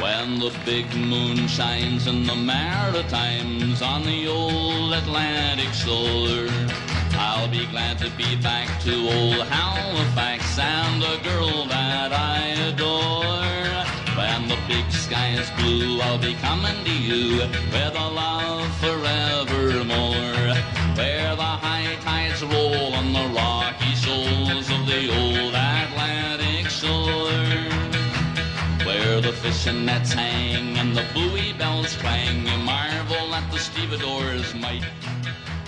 When the big moon shines in the Maritimes on the old Atlantic shore, I'll be glad to be back to old Halifax and the girl that I adore. When the big sky is blue, I'll be coming to you with a love forevermore. Where the high tides roll on the rocky shoals of the old Atlantic shore. The fishing nets hang and the buoy bells clang, you marvel at the stevedores' might.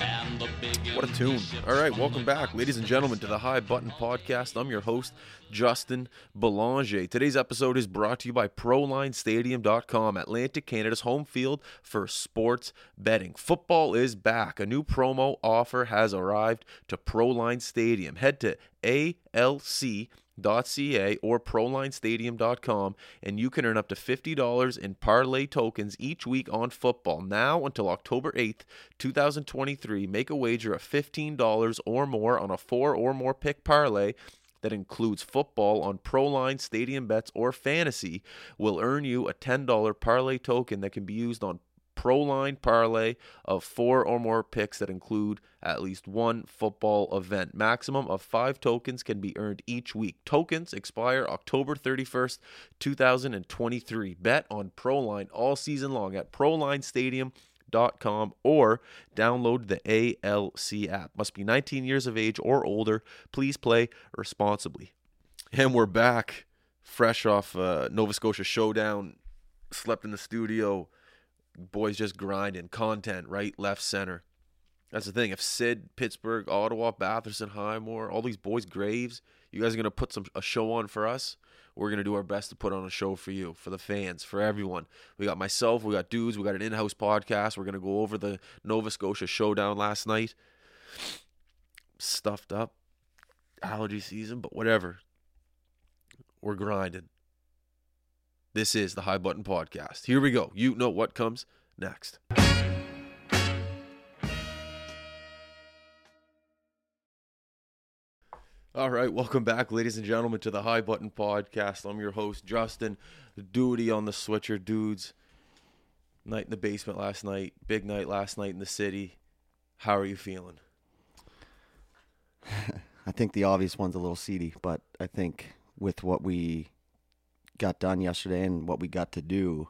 And the big What a tune. All right, welcome back, ladies and gentlemen, to the High Button Podcast. I'm your host, Justin Belanger. Today's episode is brought to you by ProLineStadium.com, Atlantic Canada's home field for sports betting. Football is back. A new promo offer has arrived to ProLine Stadium. Head to ALC ca or prolinestadium.com and you can earn up to $50 in parlay tokens each week on football. Now until october 8th 2023 make a wager of $15 or more on a four or more pick parlay that includes football on Proline Stadium bets or fantasy will earn you a $10 parlay token that can be used on Proline parlay of four or more picks that include at least one football event. Maximum of five tokens can be earned each week. Tokens expire October 31st, 2023. Bet on Proline all season long at ProLineStadium.com or download the ALC app. Must be 19 years of age or older. Please play responsibly. And we're back, fresh off uh, Nova Scotia Showdown. Slept in the studio boys just grinding content right left center. That's the thing. If sid pittsburgh ottawa batherson highmore all these boys graves you guys are going to put some a show on for us? We're going to do our best to put on a show for you for the fans for everyone. We got myself we got dudes we got an in-house podcast. We're going to go over the nova scotia showdown last night. Stuffed up. Allergy season but whatever. We're grinding this is the High Button Podcast. Here we go. You know what comes next. All right, welcome back, ladies and gentlemen, to the High Button Podcast. I'm your host, Justin. Duty on the switcher, dudes. Night in the basement last night, big night last night in the city. How are you feeling? I think the obvious one's a little seedy, but I think with what we got done yesterday and what we got to do,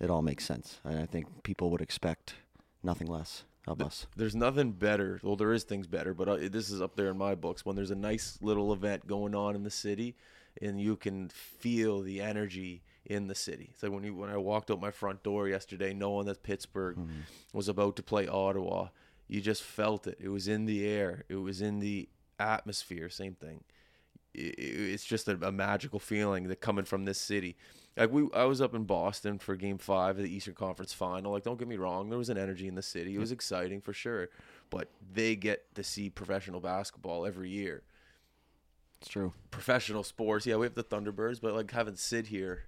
it all makes sense. And I think people would expect nothing less of us. There's nothing better. Well, there is things better, but uh, this is up there in my books. When there's a nice little event going on in the city, and you can feel the energy in the city. It's like when you when I walked out my front door yesterday, knowing that Pittsburgh Mm-hmm. was about to play Ottawa, you just felt it. It was in the air. It was in the atmosphere. Same thing. It, it- it's just a, a magical feeling that coming from this city. Like we, I was up in Boston for Game Five of the Eastern Conference Final. Like, don't get me wrong, there was an energy in the city. It was exciting for sure, but they get to see professional basketball every year It's true. professional sports. Yeah, we have the Thunderbirds, but like having Sid here,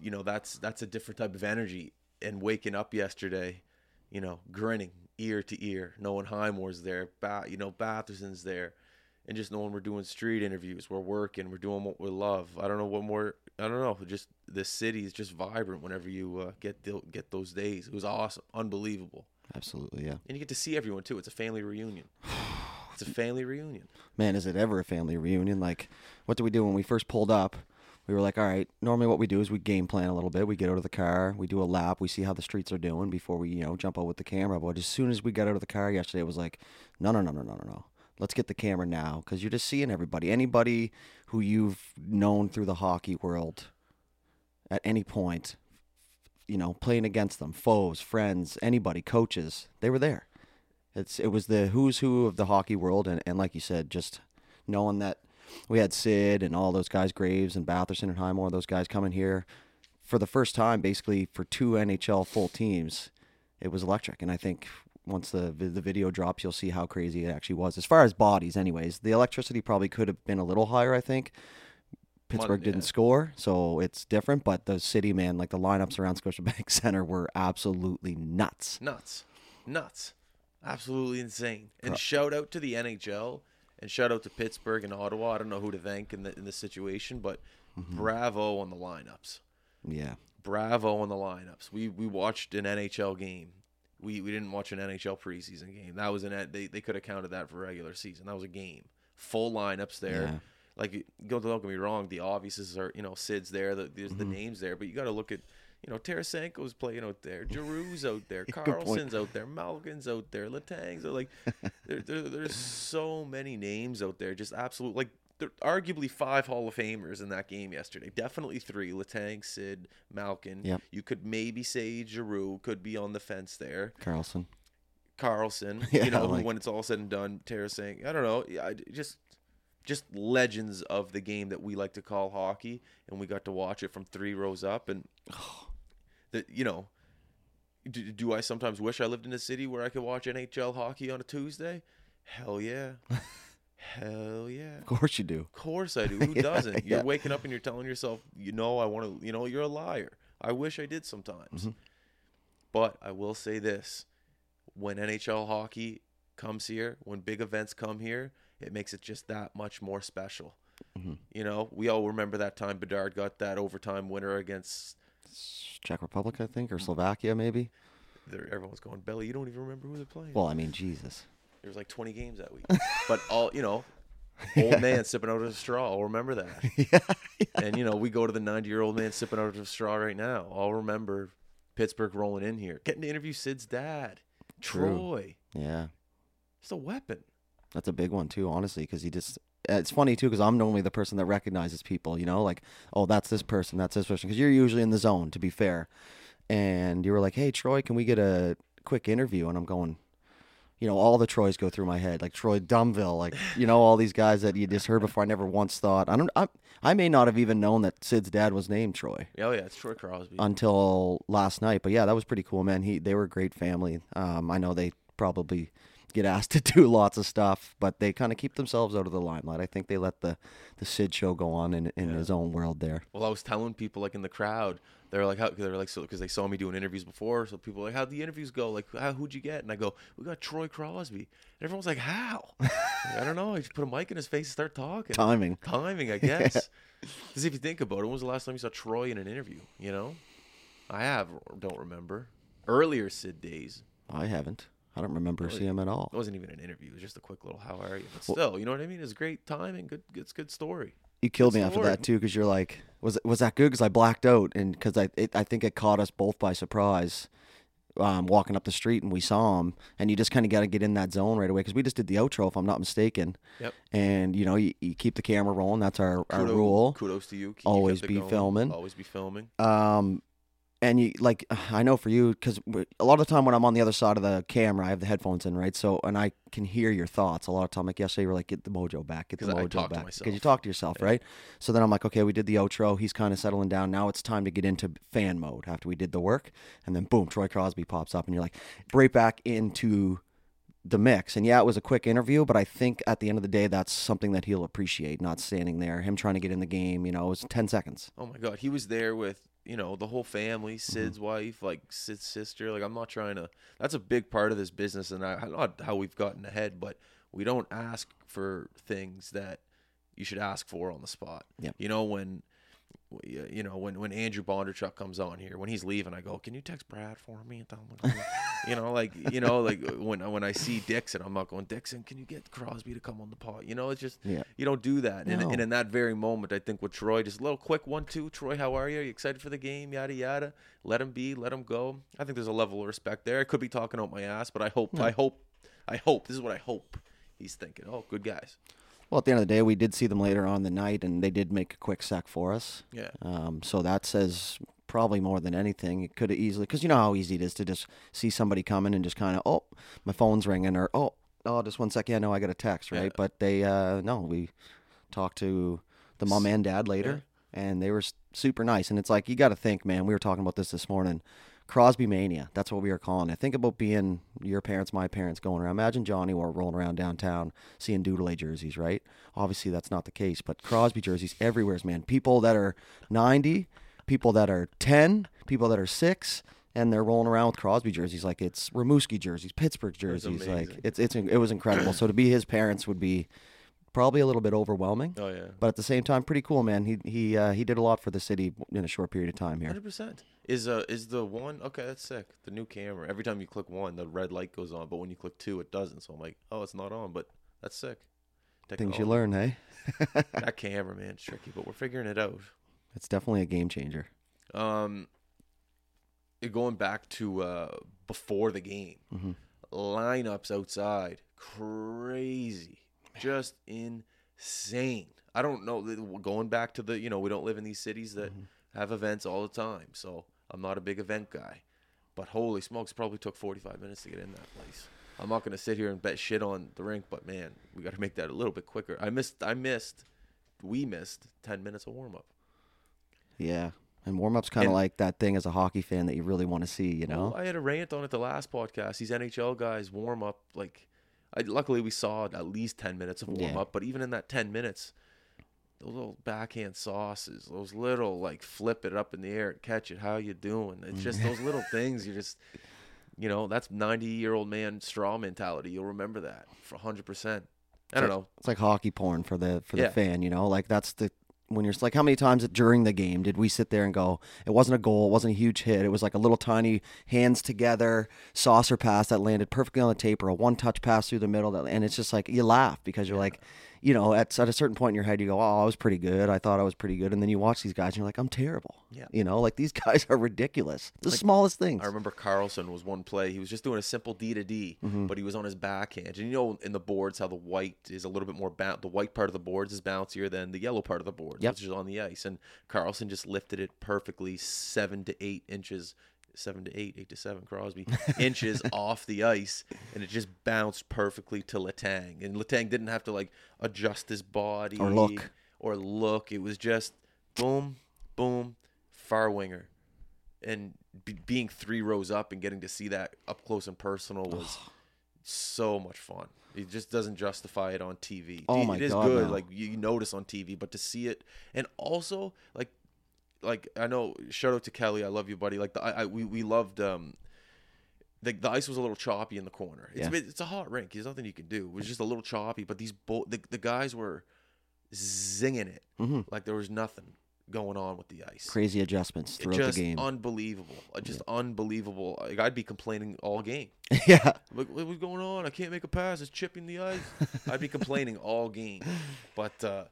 you know, that's that's a different type of energy. And waking up yesterday, you know, grinning ear to ear, knowing Highmore's there, ba- you know, Batherson's there, and just knowing we're doing street interviews, we're working, we're doing what we love. I don't know what more. I don't know. Just the city is just vibrant whenever you uh, get the, get those days. It was awesome, unbelievable, Absolutely, yeah. and you get to see everyone too. It's a family reunion. It's a family reunion. Man, is it ever a family reunion? Like, what did we do when we first pulled up? We were like, all right, normally what we do is we game plan a little bit. We get out of the car, we do a lap, we see how the streets are doing before we, you know, jump out with the camera. But as soon as we got out of the car yesterday, it was like, no, no, no, no, no, no, no. Let's get the camera now because you're just seeing everybody. Anybody who you've known through the hockey world at any point, you know, playing against them, foes, friends, anybody, coaches, they were there. It's it was the who's who of the hockey world, and, and like you said, just knowing that we had Sid and all those guys, Graves and Batherson and Highmore, those guys coming here for the first time, basically for two NHL full teams, it was electric. And I think once the the video drops, you'll see how crazy it actually was. As far as bodies, anyways, the electricity probably could have been a little higher. I think Pittsburgh didn't yeah. score, so it's different. But the city, man, like the lineups around Scotiabank Center were absolutely nuts. nuts, nuts, absolutely insane. And shout out to the NHL and shout out to Pittsburgh and Ottawa. I don't know who to thank in the in the situation, but Mm-hmm. bravo on the lineups. Yeah. Bravo on the lineups. We we watched an NHL game. We we didn't watch an NHL preseason game. That was an they they could have counted that for regular season. That was a game. Full lineups there. Yeah. Like don't don't get me wrong. The obviouses are you know Sid's there. The, there's the Mhm. names there, but you got to look at you know Tarasenko's playing out there. Giroux's out there. Karlsson's out there. Malkin's out there. Letang's out. Like there, there, there's so many names out there. Just absolute like there arguably five Hall of Famers in that game yesterday. Definitely three: Letang, Sid, Malkin. Yep. You could maybe say Giroux could be on the fence there. Karlsson. Karlsson. Yeah, you know, like- when it's all said and done, Tarasenko. I don't know. Yeah, I, just just legends of the game that we like to call hockey, and we got to watch it from three rows up, and that you know. Do, do I sometimes wish I lived in a city where I could watch NHL hockey on a Tuesday? Hell yeah. Hell yeah. Of course you do. Of course I do. Who Yeah, doesn't? You're yeah. waking up and you're telling yourself, you know, I want to, you know, you're a liar. I wish I did sometimes. Mhm. But I will say this when NHL hockey comes here, when big events come here, it makes it just that much more special. Mhm. You know, we all remember that time Bedard got that overtime winner against. Czech Republic, I think, or Slovakia, maybe. There, everyone's going, Belly, you don't even remember who they're playing. Well, I mean, Jesus. There was like 20 games that week. but all, you know, old man sipping out of a straw. I'll remember that. yeah. and you know, we go to the 90 year old man sipping out of a straw right now. I'll remember Pittsburgh rolling in here, getting to interview Sid's dad, True. Troy. Yeah. It's a weapon. That's a big one too, honestly, because he just. It's funny too, because I'm normally the person that recognizes people. You know, like, oh, that's this person, that's this person. Because you're usually in the zone, to be fair. And you were like, "Hey, Troy, can we get a quick interview?" And I'm going, you know, all the Troys go through my head, like Troy Dumville, like you know, all these guys that you just heard before. I never once thought. I don't. I, I may not have even known that Sid's dad was named Troy Oh yeah, it's Troy Crosby. until last night. But yeah, that was pretty cool, man. He they were a great family. Um, I know they probably get asked to do lots of stuff, but they kind of keep themselves out of the limelight. I think they let the the Sid show go on in in Yeah. his own world there. well, I was telling people like in the crowd, they're like, how? They're like, so because they saw me doing interviews before, so people were like, how'd the interviews go? Like, how, who'd you get? And I go, we got Troy Crosby. And everyone's like, how? Like, I don't know. I just put a mic in his face and start talking. Timing. timing, I guess. Because if you think about it, when was the last time you saw Troy in an interview? You know, I have don't remember earlier Sid days. I haven't. I don't remember Really? seeing him at all. It wasn't even an interview; it was just a quick little "How are you?" But still, you know what I mean? It's great timing, good, good, it's good story. You killed me after that too, because you're like, was was that good? Because I blacked out, and because I it, I think it caught us both by surprise. Um, walking up the street and we saw him, and you just kind of got to get in that zone right away because we just did the outro, if I'm not mistaken. Yep. And you know, you, you keep the camera rolling. That's our, our rule. Kudos to you. Kept Always be going. filming. Always be filming. Um, and you like I know for you because a lot of the time when I'm on the other side of the camera, I have the headphones in, right? So and I can hear your thoughts a lot of time. Like yesterday, you were like, "Get the mojo back, get the mojo back," because you talk to yourself, Yeah. right? So then I'm like, okay, we did the outro. He's kind of settling down. Now it's time to get into fan mode after we did the work, and then boom, Troy Crosby pops up, and you're like, right back into the mix. And yeah, it was a quick interview, but I think at the end of the day, that's something that he'll appreciate. Not standing there, him trying to get in the game. You know, it was ten seconds. Oh my god, he was there with you know the whole family, Mm-hmm. Sid's wife, like Sid's sister. Like I'm not trying to. That's a big part of this business, and I not how we've gotten ahead, but we don't ask for things that you should ask for on the spot. Yep. You know when. You know when when Andrew Bondarchuk comes on here when he's leaving I go can you text Brad for me and tell him you know like you know like when when I see Dixon I'm not going Dixon can you get Crosby to come on the pod you know it's just Yeah. you don't do that. And, No. and in that very moment, I think with Troy, just a little quick one, two. Troy, how are you? Are you excited for the game? Yada yada. Let him be. Let him go. I think there's a level of respect there. I could be talking out my ass, but I hope. I hope. I hope. This is what I hope. He's thinking. Oh, good guys. Well, at the end of the day, we did see them later on the night, and they did make a quick sack for us. Yeah. Um, so that says probably more than anything. It could have easily, because you know how easy it is to just see somebody coming and just kind of, oh, my phone's ringing, or oh, oh, just one second, I know I got a text, right? Yeah. But they, uh, no, we talked to the mom and dad later, and they were super nice. And it's like you got to think, man. We were talking about this this morning. Crosby mania. That's what we are calling it. Think about being your parents, my parents going around. Imagine Johnny or rolling around downtown seeing Doodle jerseys, right? Obviously, that's not the case, but Crosby jerseys everywhere, man. People that are 90, people that are 10, people that are 6, and they're rolling around with Crosby jerseys like it's Rimouski jerseys, Pittsburgh jerseys. Like it's it's it was incredible. so to be his parents would be probably a little bit overwhelming. Oh yeah. But at the same time, pretty cool, man. He he uh, he did a lot for the city in a short period of time here. Hundred percent. Is uh is the one okay? That's sick. The new camera. Every time you click one, the red light goes on, but when you click two, it doesn't. So I'm like, oh, it's not on, but that's sick. Things you learn, hey? That camera, man, it's tricky, but we're figuring it out. It's definitely a game changer. Um, going back to uh before the game, Mhm. lineups outside, crazy, just insane. I don't know. Going back to the, you know, we don't live in these cities that have events all the time, so I'm not a big event guy. But holy smokes, probably took 45 minutes to get in that place. I'm not gonna sit here and bet shit on the rink, but man, we got to make that a little bit quicker. I missed, I missed, we missed 10 minutes of warm up. Yeah. And warm up's kind of like that thing as a hockey fan that you really want to see, you know? Well, I had a rant on it the last podcast. These NHL guys warm up like. I, luckily, we saw at least ten minutes of warm Yeah. up, but even in that ten minutes, those little backhand sauces, those little like flip it up in the air and catch it. How you doing? It's just mm. those little things. You just, you know, that's ninety year old man straw mentality. You'll remember that for hundred percent. I don't know. It's like hockey porn for the for the Yeah. fan, you know? Like that's the when you're like how many times during the game did we sit there and go it wasn't a goal, it wasn't a huge hit, it was like a little tiny hands together saucer pass that landed perfectly on the tape or a one touch pass through the middle that, and it's just like you laugh because you're like you know, at, at a certain point in your head, you go, "Oh, I was pretty good. I thought I was pretty good," and then you watch these guys, and you're like, "I'm terrible." Yeah. You know, like these guys are ridiculous. The smallest things. I remember Karlsson was one play. He was just doing a simple D to D, Mm-hmm. but he was on his backhand. And you know, in the boards, how the white is a little bit more bounce. The white part of the boards is bouncier than the yellow part of the boards, Yep. which is on the ice. And Karlsson just lifted it perfectly, seven to eight inches, seven to eight, eight to seven, Crosby inches off the ice, and it just bounced perfectly to Letang. And Letang didn't have to like adjust his body Or look. or look. It was just boom, boom, far winger and be, being three rows up and getting to see that up close and personal was so much fun. It just doesn't justify it on TV. Oh my it is God, good, no. like you, you notice on TV, but to see it and also like, like I know. Shout out to Kelly, I love you, buddy. Like the, I, I we we loved. um the, the ice was a little choppy in the corner. It's Yeah. it's a hot rink. There's nothing you can do. It was just a little choppy, but these bo- the, the guys were zinging it Mhm. like there was nothing going on with the ice Crazy adjustments throughout just the game. unbelievable Uh, just unbelievable like i'd be complaining all game yeah. like what- what's going on i can't make a pass it's chipping the ice i'd be complaining all game but uh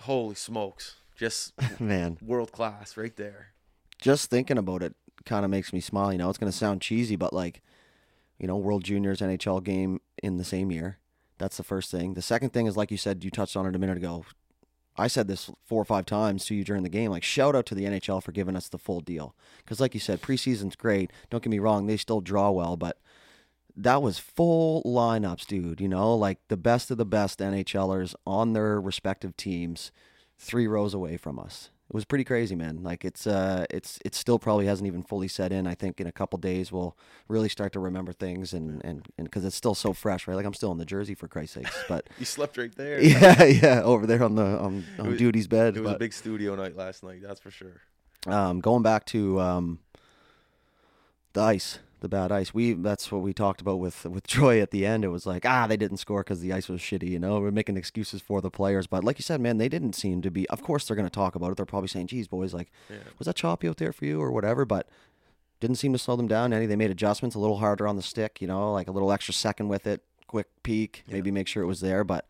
holy smokes just Man. world class right there just thinking about it kind of makes me smile. You know, it's going to sound cheesy, but like, you know, World Juniors NHL game in the same year. That's the first thing. The second thing is, like you said, you touched on it a minute ago. I said this four or five times to you during the game. Like, shout out to the NHL for giving us the full deal. Because, like you said, preseason's great. Don't get me wrong, they still draw well, but that was full lineups, dude. You know, like the best of the best NHLers on their respective teams, three rows away from us. It was pretty crazy, man. Like it's uh, it's it still probably hasn't even fully set in. I think in a couple days we'll really start to remember things, and and and because it's still so fresh, right? Like I'm still in the jersey for Christ's sakes, but you slept right there yeah, yeah, over there on the on, on was- duty's bed. it was a big studio night last night that's for sure um, going back to um, the ice, the bad ice. We that's what we talked about with with Troy at the end. It was like ah, they didn't score because the ice was shitty. You know, we're making excuses for the players, but like you said, man, they didn't seem to be. Of course, they're going to talk about it. They're probably saying, "Geez, boys, like yeah was that choppy out there for you or whatever?" But didn't seem to slow them down any. They made adjustments, a little harder on the stick. You know, like a little extra second with it, quick peek, maybe make sure it was there, but.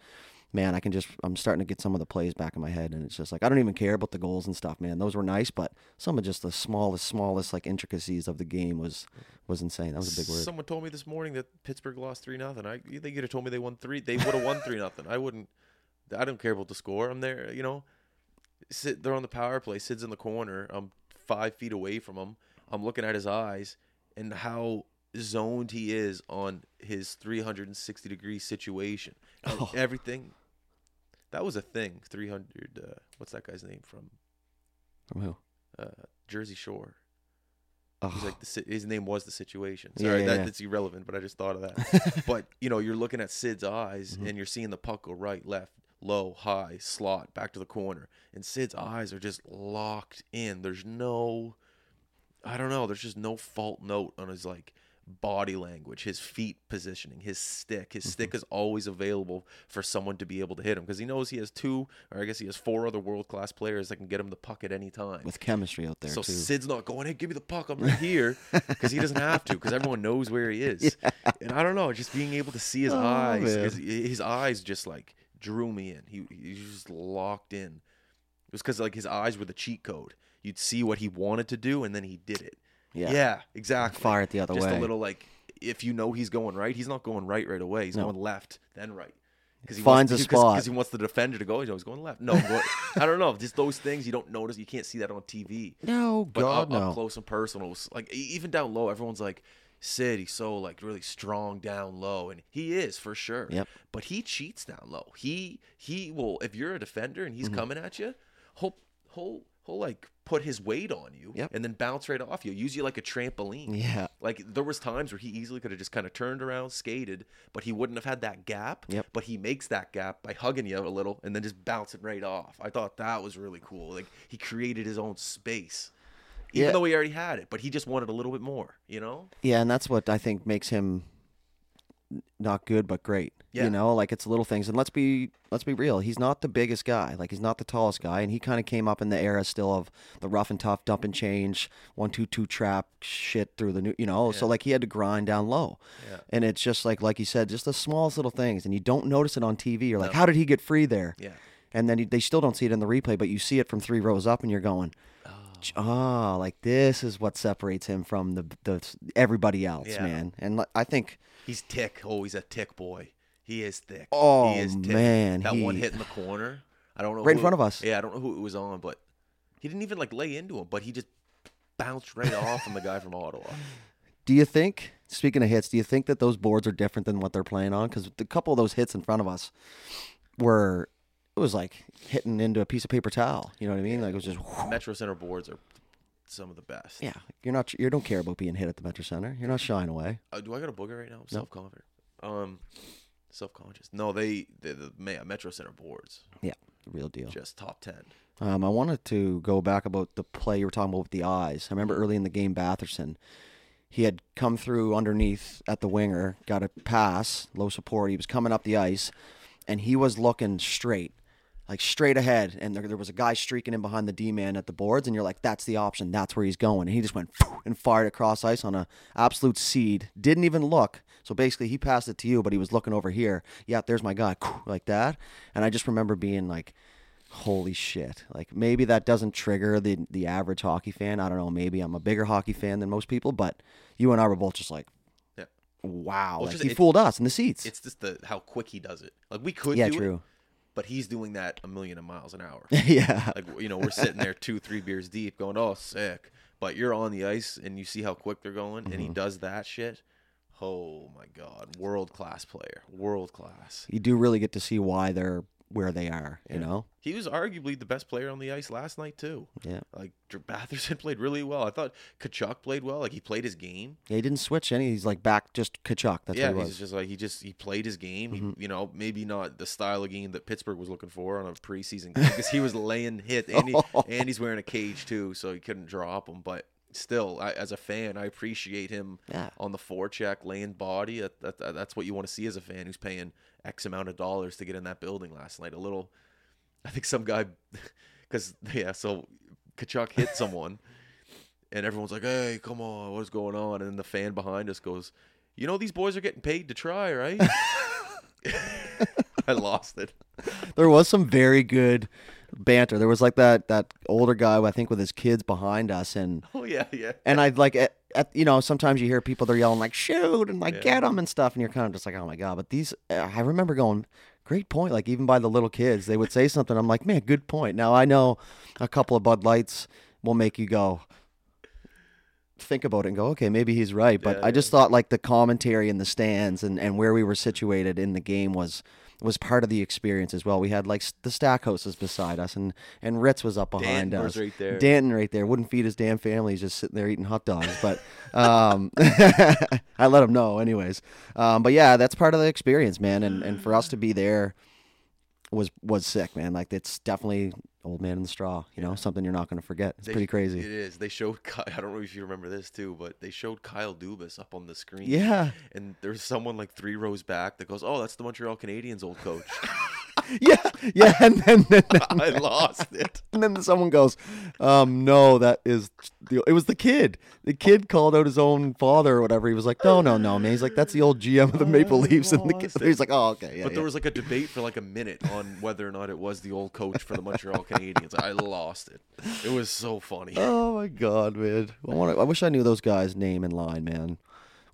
Man, I can just, I'm starting to get some of the plays back in my head, and it's just like, I don't even care about the goals and stuff, man. Those were nice, but some of just the smallest, smallest, like, intricacies of the game was was insane. That was a big word. Someone told me this morning that Pittsburgh lost three nothing. I they could have told me they won three. They would have won three nothing. I wouldn't. I don't care about the score. I'm there. You know, Sit, they're on the power play. Sid's in the corner. I'm five feet away from him. I'm looking at his eyes and how zoned he is on his 360 degree situation. Oh. Everything. That was a thing. 300. Uh, what's that guy's name from From who? uh, Jersey Shore? Oh, He's like the si- his name was the situation. Yeah, Sorry, yeah, that, yeah. that's irrelevant, but I just thought of that. but you know, you're looking at Sid's eyes, Mm-hmm. and you're seeing the puck go right, left, low, high, slot, back to the corner, and Sid's eyes are just locked in. There's no, I don't know. There's just no fault note on his like body language, his feet positioning, his stick. His Mm-hmm. stick is always available for someone to be able to hit him because he knows he has two, or I guess he has four other world class players that can get him the puck at any time. with chemistry out there so too. Sid's not going, hey, give me the puck, I'm right here, because he doesn't have to, because everyone knows where he is. And I don't know, just being able to see his Oh, eyes, his, his eyes just like drew me in. He he was just locked in. It was because like his eyes were the cheat code. You'd see what he wanted to do, and then he did it. Yeah. yeah, exactly. Fire it the other just way. Just a little like if you know he's going right, he's not going right right away. He's No. going left, then right. Because he Finds wants, a because- spot. because he wants the defender to go. He's always going left. No, I don't know. Just those things you don't notice. You can't see that on TV. no, But God up, no. up close and personal, like even down low, everyone's like, Sid, he's so like really strong down low, and he is for sure. Yep. But he cheats down low. He he will if you're a defender and he's Mm-hmm. coming at you, he'll he'll he'll like put his weight on you Yep. and then bounce right off you. Use you like a trampoline. Yeah. Like there was times where he easily could have just kind of turned around, skated, but he wouldn't have had that gap. Yep. But he makes that gap by hugging you a little and then just bouncing right off. I thought that was really cool. Like he created his own space. Even Yeah. though he already had it, but he just wanted a little bit more, you know? Yeah, and that's what I think makes him not good but great. Yeah. You know, like it's little things. And let's be let's be real. He's not the biggest guy. Like he's not the tallest guy, and he kind of came up in the era still of the rough and tough dump and change, one two two trap shit through the new. You know, so like he had to grind down low. Yeah. And it's just like like you said, just the smallest little things, and you don't notice it on TV. You're like, No. how did he get free there? Yeah. And then they still don't see it in the replay, but you see it from three rows up, and you're going, oh, like this is what separates him from the the everybody else, Yeah. man. And I think He's tick. Oh, he's a tick boy. He is thick. Oh, he is tick. man, That one he- hit in the corner. I don't know. Right in who- front of us. Yeah, I don't know who it was on, but he didn't even like lay into him, but he just bounced right off from the guy from Ottawa. Do you think, speaking of hits, do you think that those boards are different than what they're playing on? Because a couple of those hits in front of us were, it was like hitting into a piece of paper towel. You know what I mean? Like it was just, Metro Center boards are some of the best. yeah. You're not, you don't care about being hit at the Metro Center. You're not shying away. Uh, do I got a booger right now? I'm self-confident. Um, self-conscious. No, they the, the Ma- Metro Center boards Yeah, real deal. just top ten. Um, I wanted to go back about the play you were talking about with the eyes. I remember early in the game, Batherson, he had come through underneath at the winger, got a pass, low support. He was coming up the ice, and he was looking straight, like straight ahead. And there, there was a guy streaking in behind the D man at the boards, and you're like, that's the option. That's where he's going. And he just went and fired across ice on a absolute seed. Didn't even look. So basically, he passed it to you, but he was looking over here. Yeah, there's my guy, like that. And I just remember being like, holy shit like maybe that doesn't trigger the the average hockey fan i don't know maybe i'm a bigger hockey fan than most people but you and i were both just like Yeah. wow Well, like just- he it- fooled us in the seats It's just the how quick he does it. Like we could yeah true but he's doing that a million of miles an hour. yeah like you know, we're sitting there two, three beers deep, going, "Oh, sick." But you're on the ice and you see how quick they're going, and he Mm-hmm. does that shit. Oh my god, world class player, world class. you do really get to see why they're where they are you know He was arguably the best player on the ice last night too. yeah Like Batherson played really well. I thought Tkachuk played well. Like he played his game. yeah he didn't switch any he's like back just Tkachuk. that's yeah, what he he's was just like he just he played his game. He, mm-hmm. you know, maybe not the style of game that Pittsburgh was looking for on a preseason game because he was laying hit. And, he, oh. and he's wearing a cage too, so he couldn't drop him. But still, I, as a fan, I appreciate him Yeah. on the forecheck, laying body. That, that, that- that's what you want to see as a fan who's paying X amount of dollars to get in that building last night. A little, I think some guy, because yeah, so Tkachuk hit someone. And everyone's like, "Hey, come on, what's going on?" And then the fan behind us goes, "You know these boys are getting paid to try, right?" I lost it. there was some very good banter there was like that that older guy i think with his kids behind us and Oh yeah, yeah. And I'd like, at, at, you know, sometimes you hear people they're yelling like "shoot" and like Yeah. "get them" and stuff, and you're kind of just like, "Oh my god!" But these, I remember going, "Great point!" Like even by the little kids, they would say something. I'm like, "Man, good point." Now I know a couple of Bud Lights will make you go think about it and go, "Okay, maybe he's right." But Yeah, I just thought like the commentary in the stands and and where we were situated in the game was was part of the experience as well. We had like the Stackhouses beside us, and and Ritz was up behind Danton us. was right there. Danton right there wouldn't feed his damn family. He's just sitting there eating hot dogs. But um, I let him know, anyways. Um, but yeah, that's part of the experience, man. And and for us to be there was was sick, man. Like it's definitely old man in the straw. You know, something you're not going to forget. It's They- pretty crazy. It is. They showed. I don't know if you remember this too, but they showed Kyle Dubas up on the screen. Yeah, And there's someone like three rows back that goes, "Oh, that's the Montreal Canadiens old coach." yeah, yeah. And then, then, I lost it. and then someone goes, um, "No, that is the, it was the kid. The kid called out his own father or whatever. He was like, "No, no, no, man." He's like, "That's the old GM of the Maple Leafs." And the kid, he's like, "Oh, okay, yeah." But yeah. there was like a debate for like a minute on whether or not it was the old coach for the Montreal Canadiens. I lost it. It was so funny. Oh my god, man! I want. I wish I knew those guys' name and line, man.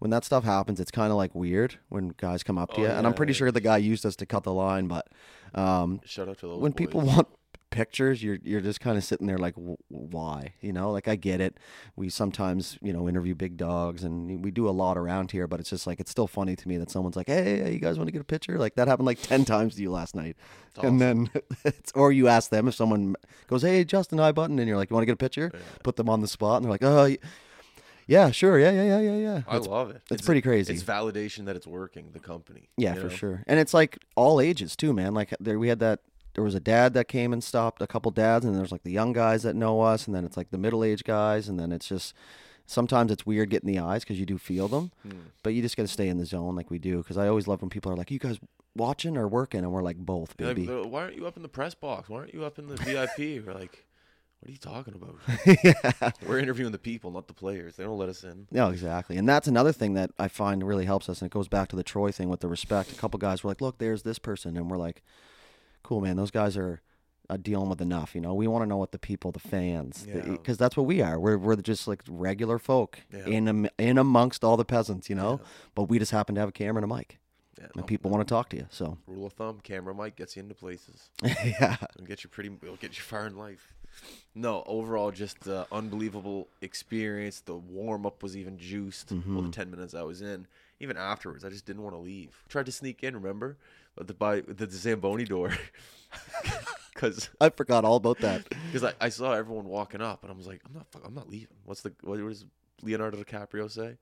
When that stuff happens, it's kind of like weird when guys come up to Oh, you, and I'm pretty sure the guy used us to cut the line. But um, Shout out to those. when boys. people want pictures, you're you're just kind of sitting there like, "W- why? You know, like I get it. We sometimes you know interview big dogs, and we do a lot around here. But it's just like it's still funny to me that someone's like, hey, you guys want to get a picture? Like that happened like ten times to you last night, and then it's or you ask them if someone goes, hey, Justin, hi, button, and you're like, you want to get a picture? Put them on the spot, and they're like, oh. Yeah, sure. Yeah, yeah, yeah, yeah, yeah. I love it. it's pretty crazy. It's validation that it's working. The company. Yeah, you for know? sure. And it's like all ages too, man. Like there we had that there was a dad that came and stopped a couple dads and there's like the young guys that know us and then it's like the middle-aged guys and then it's just sometimes it's weird getting the eyes cuz you do feel them. Hmm. But you just got to stay in the zone like we do cuz I always love when people are like you guys watching or working and we're like both, like, baby. "They're- why aren't you up in the press box? Why aren't you up in the VIP? We're like, what are you talking about? yeah. We're interviewing the people, not the players. They don't let us in. No, exactly. And that's another thing that I find really helps us. And it goes back to the Troy thing with the respect. A couple guys were like, look, there's this person. And we're like, cool, man. Those guys are uh, dealing with enough. You know, we want to know what the people, the fans, Yeah. because that's what we are. We're, we're just like regular folk Yeah. in, in amongst all the peasants, you know? But we just happen to have a camera and a mic. Yeah, And no, people want to talk to you. So, rule of thumb: camera mic gets you into places. yeah. It'll get you pretty. It'll get you far in life. No, overall, just uh, unbelievable experience. The warm up was even juiced. Well, Mm-hmm. the ten minutes I was in, even afterwards, I just didn't want to leave. Tried to sneak in. Remember, but the by the Zamboni door, because I forgot all about that. because I, I saw everyone walking up, and I was like, I'm not. I'm not leaving. What's the what does Leonardo DiCaprio say?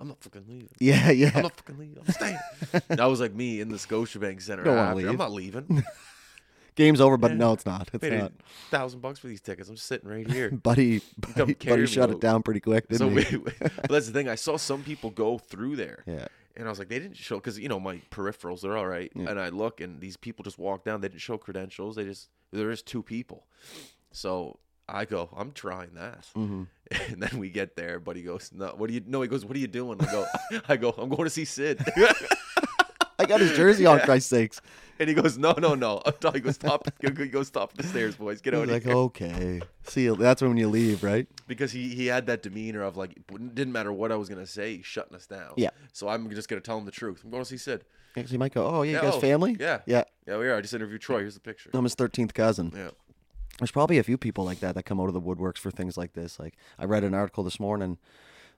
I'm not fucking leaving. Yeah, yeah. I'm not fucking leaving. I'm staying. that was like me in the Scotiabank Center. Don't after. leave. I'm not leaving. Game's over, but Yeah. no, it's not. It's a not. thousand bucks for these tickets. I'm sitting right here. Buddy, buddy, buddy shut it down pretty quick, so didn't we, he? but that's the thing. I saw some people go through there, Yeah. and I was like, they didn't show because you know my peripherals they're all right, Yeah. and I look and these people just walk down. They didn't show credentials. They just there is two people. So I go, I'm trying that, hmm and then we get there. But he goes, no, what do you? No, he goes, what are you doing? I go, I go, I'm going to see Sid. I got his jersey on, Yeah. Christ's sakes. And he goes, no, no, no. He goes, stop. He goes, stop the stairs, boys. Get out of like, here. okay. See, you- that's when you leave, right? because he, he had that demeanor of like didn't matter what I was gonna say, he's shutting us down. Yeah. So I'm just gonna tell him the truth. I'm going to see Sid. Actually, you might go, oh, yeah, you Yeah, guys oh, family? Yeah. Yeah. Yeah, we are. I just interviewed Troy. Here's the picture. I'm his 13th cousin. Yeah. There's probably a few people like that that come out of the woodworks for things like this. Like, I read an article this morning.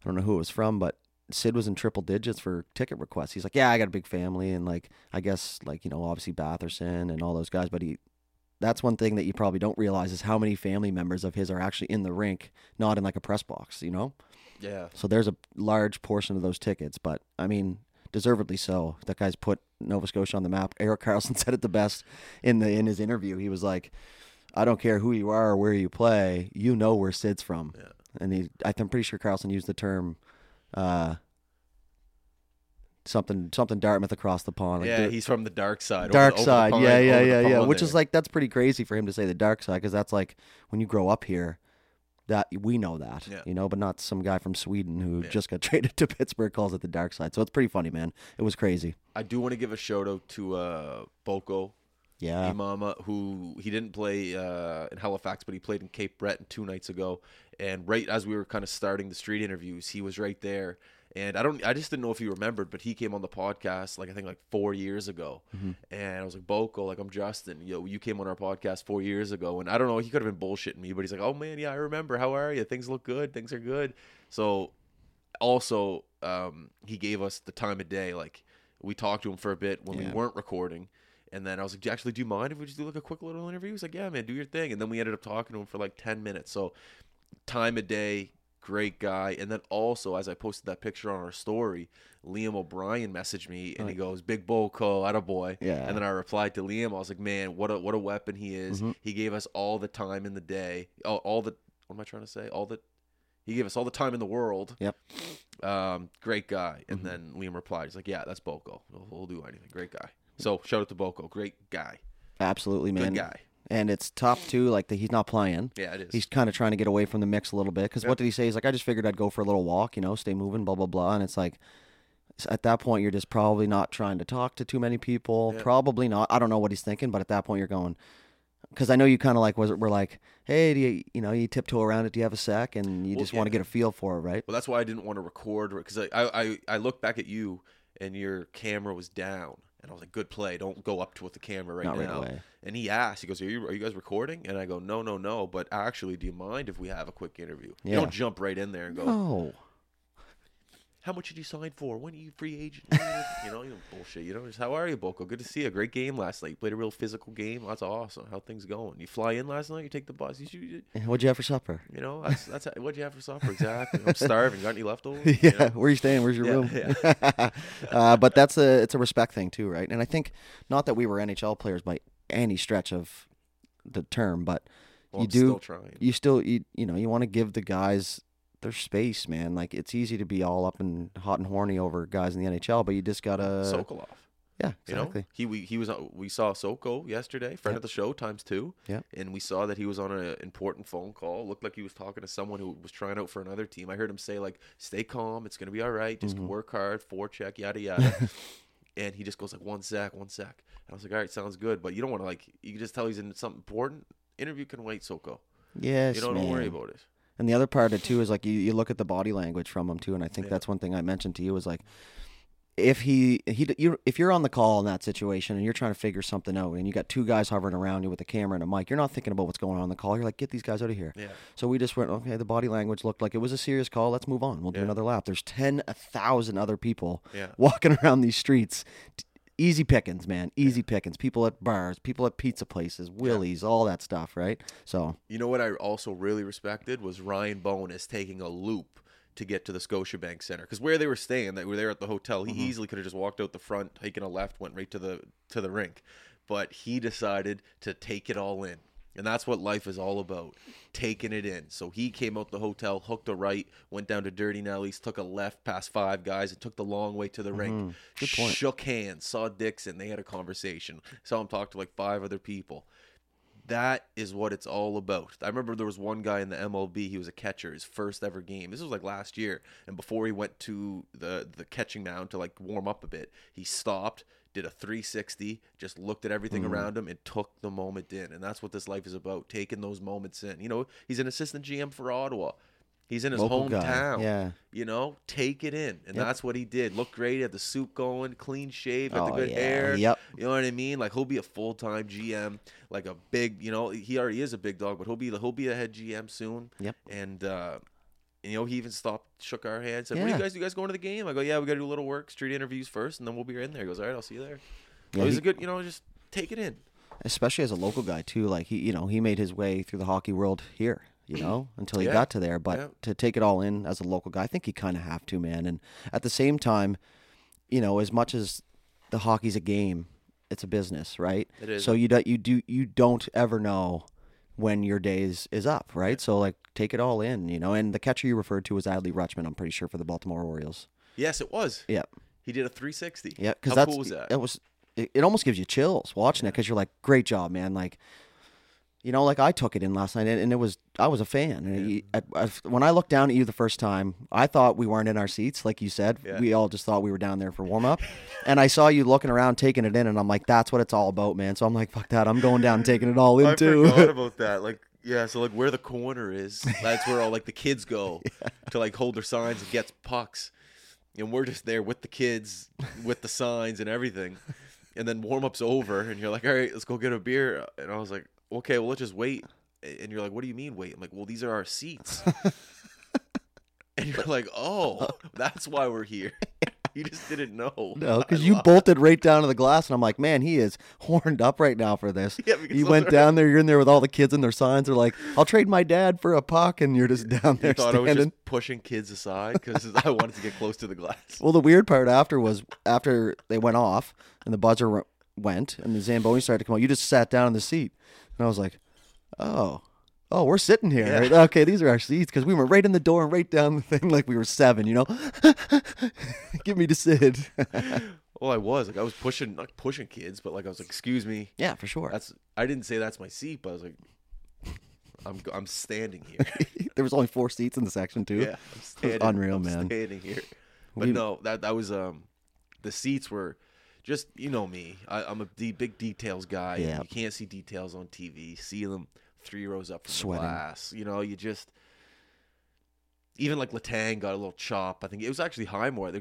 I don't know who it was from, but Sid was in triple digits for ticket requests. He's like, yeah, I got a big family. And, like, I guess, like, you know, obviously Batherson and all those guys. But he, that's one thing that you probably don't realize is how many family members of his are actually in the rink, not in like a press box, you know? Yeah. So there's a large portion of those tickets, but I mean, deservedly so. That guy's put Nova Scotia on the map. Erik Karlsson said it the best in the in his interview. He was like, "I don't care who you are or where you play, you know where Sid's from." Yeah. And he, I'm pretty sure Karlsson used the term, uh, something something Dartmouth across the pond. Like, yeah, he's from the dark side. dark over side. pond- yeah, yeah, yeah, yeah. Which is like that's pretty crazy for him to say the dark side because that's like when you grow up here, that we know that, Yeah. you know, but not some guy from Sweden who Yeah. just got traded to Pittsburgh calls it the dark side. So it's pretty funny, man. It was crazy. I do want to give a shout out to uh Boko Yeah, Imama, who he didn't play uh, in Halifax, but he played in Cape Breton two nights ago. And right as we were kind of starting the street interviews, he was right there. And I don't, I just didn't know if he remembered, but he came on the podcast like I think like four years ago. And I was like, Boko, like I'm Justin. Yo, you came on our podcast four years ago, and I don't know, he could have been bullshitting me, but he's like, oh man, yeah, I remember. How are you? Things look good. Things are good. So also, um, he gave us the time of day. Like we talked to him for a bit when Yeah. we weren't recording. And then I was like, actually, do you mind if we just do like a quick little interview? He's like, yeah, man, do your thing. And then we ended up talking to him for like 10 minutes. So time of day, great guy. And then also, as I posted that picture on our story, Liam O'Brien messaged me and he goes, "Big Boko, boy." Yeah. And then I replied to Liam, I was like, "Man, what a what a weapon he is. Mm-hmm. He gave us all the time in the day, all, all the what am I trying to say? All the he gave us all the time in the world. Yep. Um, great guy. And Mm-hmm. then Liam replied, he's like, "Yeah, that's Boko. We'll, we'll do anything. Great guy." So shout out to Boko, great guy, Absolutely, man. good guy. And it's tough too. Like that he's not playing. Yeah, it is. He's kind of trying to get away from the mix a little bit. Because what did he say? He's like, I just figured I'd go for a little walk, you know, stay moving, blah blah blah. And it's like, at that point, you're just probably not trying to talk to too many people. Yeah. Probably not. I don't know what he's thinking, but at that point, you're going. Because I know you kind of like was we're like, hey, do you you know you tiptoe around it? Do you have a sec? And you Well, just want to get a feel for it, right? Well, that's why I didn't want to record because I, I I I looked back at you and your camera was down, and I was like, "Good play. Don't go up to with the camera right Not right now." away. And he asked, he goes, "Are you are you guys recording?" And I go, "No, no, no. But actually, do you mind if we have a quick interview? You don't jump right in there and go, No. "How much did you sign for? When are you free agent?" you know, you know, bullshit. You know, just how are you, Boko? Good to see you. Great game last night. You played a real physical game. That's awesome. How things going? You fly in last night. You take the bus. You, you, What'd you have for supper? you know, that's that's what'd you have for supper exactly. I'm starving. Got any leftovers? yeah, You know? where you staying? Where's your Yeah, room? uh, but that's a it's a respect thing too, right? And I think not that we were NHL players by any stretch of the term, but Well, you I'm do still trying. you still you, you know you want to give the guys their space, man. Like it's easy to be all up and hot and horny over guys in the NHL, but you just gotta Sokolov. yeah You exactly. know, he we, he was we saw Soko yesterday, friend Yep. of the show times two. Yep. and we saw that he was on an important phone call. Looked like he was talking to someone who was trying out for another team. I heard him say like, "Stay calm, it's gonna be all right. Just Mm-hmm. work hard, forecheck, yada yada." and he just goes like, "One sec, one sec." And I was like, "All right, sounds good," but you don't want to like you can just tell he's in something important. Interview can wait, Soko. Yes, You don't, man. don't worry about it. And the other part of it too is like you, you look at the body language from him too, and I think Yeah. that's one thing I mentioned to you is like if he he you if you're on the call in that situation and you're trying to figure something out and you got two guys hovering around you with a camera and a mic, you're not thinking about what's going on in the call. You're like, get these guys out of here. Yeah. So we just went, okay, the body language looked like it was a serious call. Let's move on. We'll do Yeah. another lap. There's 10, a other people Yeah. walking around these streets. Easy pickings, man. Easy pickings. People at bars, people at pizza places, Willie's, all that stuff, right? So, You know what I also really respected was Ryan Bowness taking a loop to get to the Scotiabank Center because where they were staying, they were there at the hotel. He mm-hmm. easily could have just walked out the front, taken a left, went right to the to the rink, but he decided to take it all in, and that's what life is all about, taking it in. So he came out the hotel, hooked a right, went down to Dirty Nelly's, took a left past five guys, and took the long way to the rink. Mm-hmm. Good point. Shook hands, saw Dixon. They had a conversation. Saw him talk to like five other people that is what it's all about. I remember there was one guy in the MLB. He was a catcher, his first ever game. This was like last year, and before he went to the the catching mound to like warm up a bit, he stopped, did a 360, just looked at everything Mm. around him, and took the moment in. And that's what this life is about: taking those moments in. You know, he's an assistant GM for Ottawa. He's in his Local guy, hometown. yeah. You know, take it in. And Yep. that's what he did. Looked great, had the suit going, clean shave, got Oh, the good yeah. hair. Yep. You know what I mean? Like he'll be a full time GM, like a big, you know, he already is a big dog, but he'll be he'll be a head GM soon. Yep. And uh you know, he even stopped, shook our hands, said, "What do Yeah. you guys? You guys going to the game?" I go, "Yeah, we got to do a little work, street interviews first, and then we'll be in there." He goes, "All right, I'll see you there." Yeah, so he's he- a good, you know, just take it in. especially as a local guy too. Like he, you know, he made his way through the hockey world here, you know, until he Yeah. got to there. But Yeah. to take it all in as a local guy, I think you kind of have to, man. And at the same time, you know, as much as the hockey's a game, it's a business, right? It is. So you do, you do you don't ever know when your day is, is up, right? So like take it all in, you know. And the catcher you referred to was Adley Rutschman, I'm pretty sure for the Baltimore Orioles. Yes, it was. Yeah. He did a 360. Yeah, because that's cool was that? It was. It, it almost gives you chills watching it because you're like, great job, man. Like, you know, like I took it in last night, and, and it was I was a fan. And you- I, I, when I looked down at you the first time, I thought we weren't in our seats, like you said. Yeah. We all just thought we were down there for warm up, and I saw you looking around, taking it in, and I'm like, that's what it's all about, man. So I'm like, fuck that, I'm going down and taking it all in I too. forgot about that. Like, yeah, so like where the corner is, that's where all like the kids go to like hold their signs and get pucks, and we're just there with the kids, with the signs and everything, and then warm up's over, and you're like, all right, let's go get a beer, and I was like, okay, well let's just wait, and you're like, what do you mean wait? I'm like, well these are our seats, and you're like, oh, that's why we're here. you just didn't know. No, because you bolted right down to the glass, and I'm like, man, he is horned up right now for this. Yeah, because you went down there. You're in there with all the kids and their signs. They're like, "I'll trade my dad for a puck," and you're just down there. You thought I was just pushing kids aside because I wanted to get close to the glass. Well, the weird part after was after they went off and the buzzer went and the Zamboni started to come out. You just sat down in the seat, and I was like, "Oh, oh, we're sitting here. Yeah. right? Okay, these are our seats because we were right in the door and right down the thing like we were seven. You know, give me to Sid. Well, I was like I was pushing, not pushing kids, but like I was like, "Excuse me, yeah, for sure. that's." I didn't say that's my seat, but I was like, "I'm I'm standing here." there was only four seats in the section too. Yeah, I'm standing. unreal, I'm man. Standing here, but We- no, that that was um, the seats were just you know me. I, I'm a de- big details guy. Yeah. you can't see details on TV. See them three rows up from Sweating. the glass. You know, you just. Even like Letang got a little chop. I think it was actually Highmore.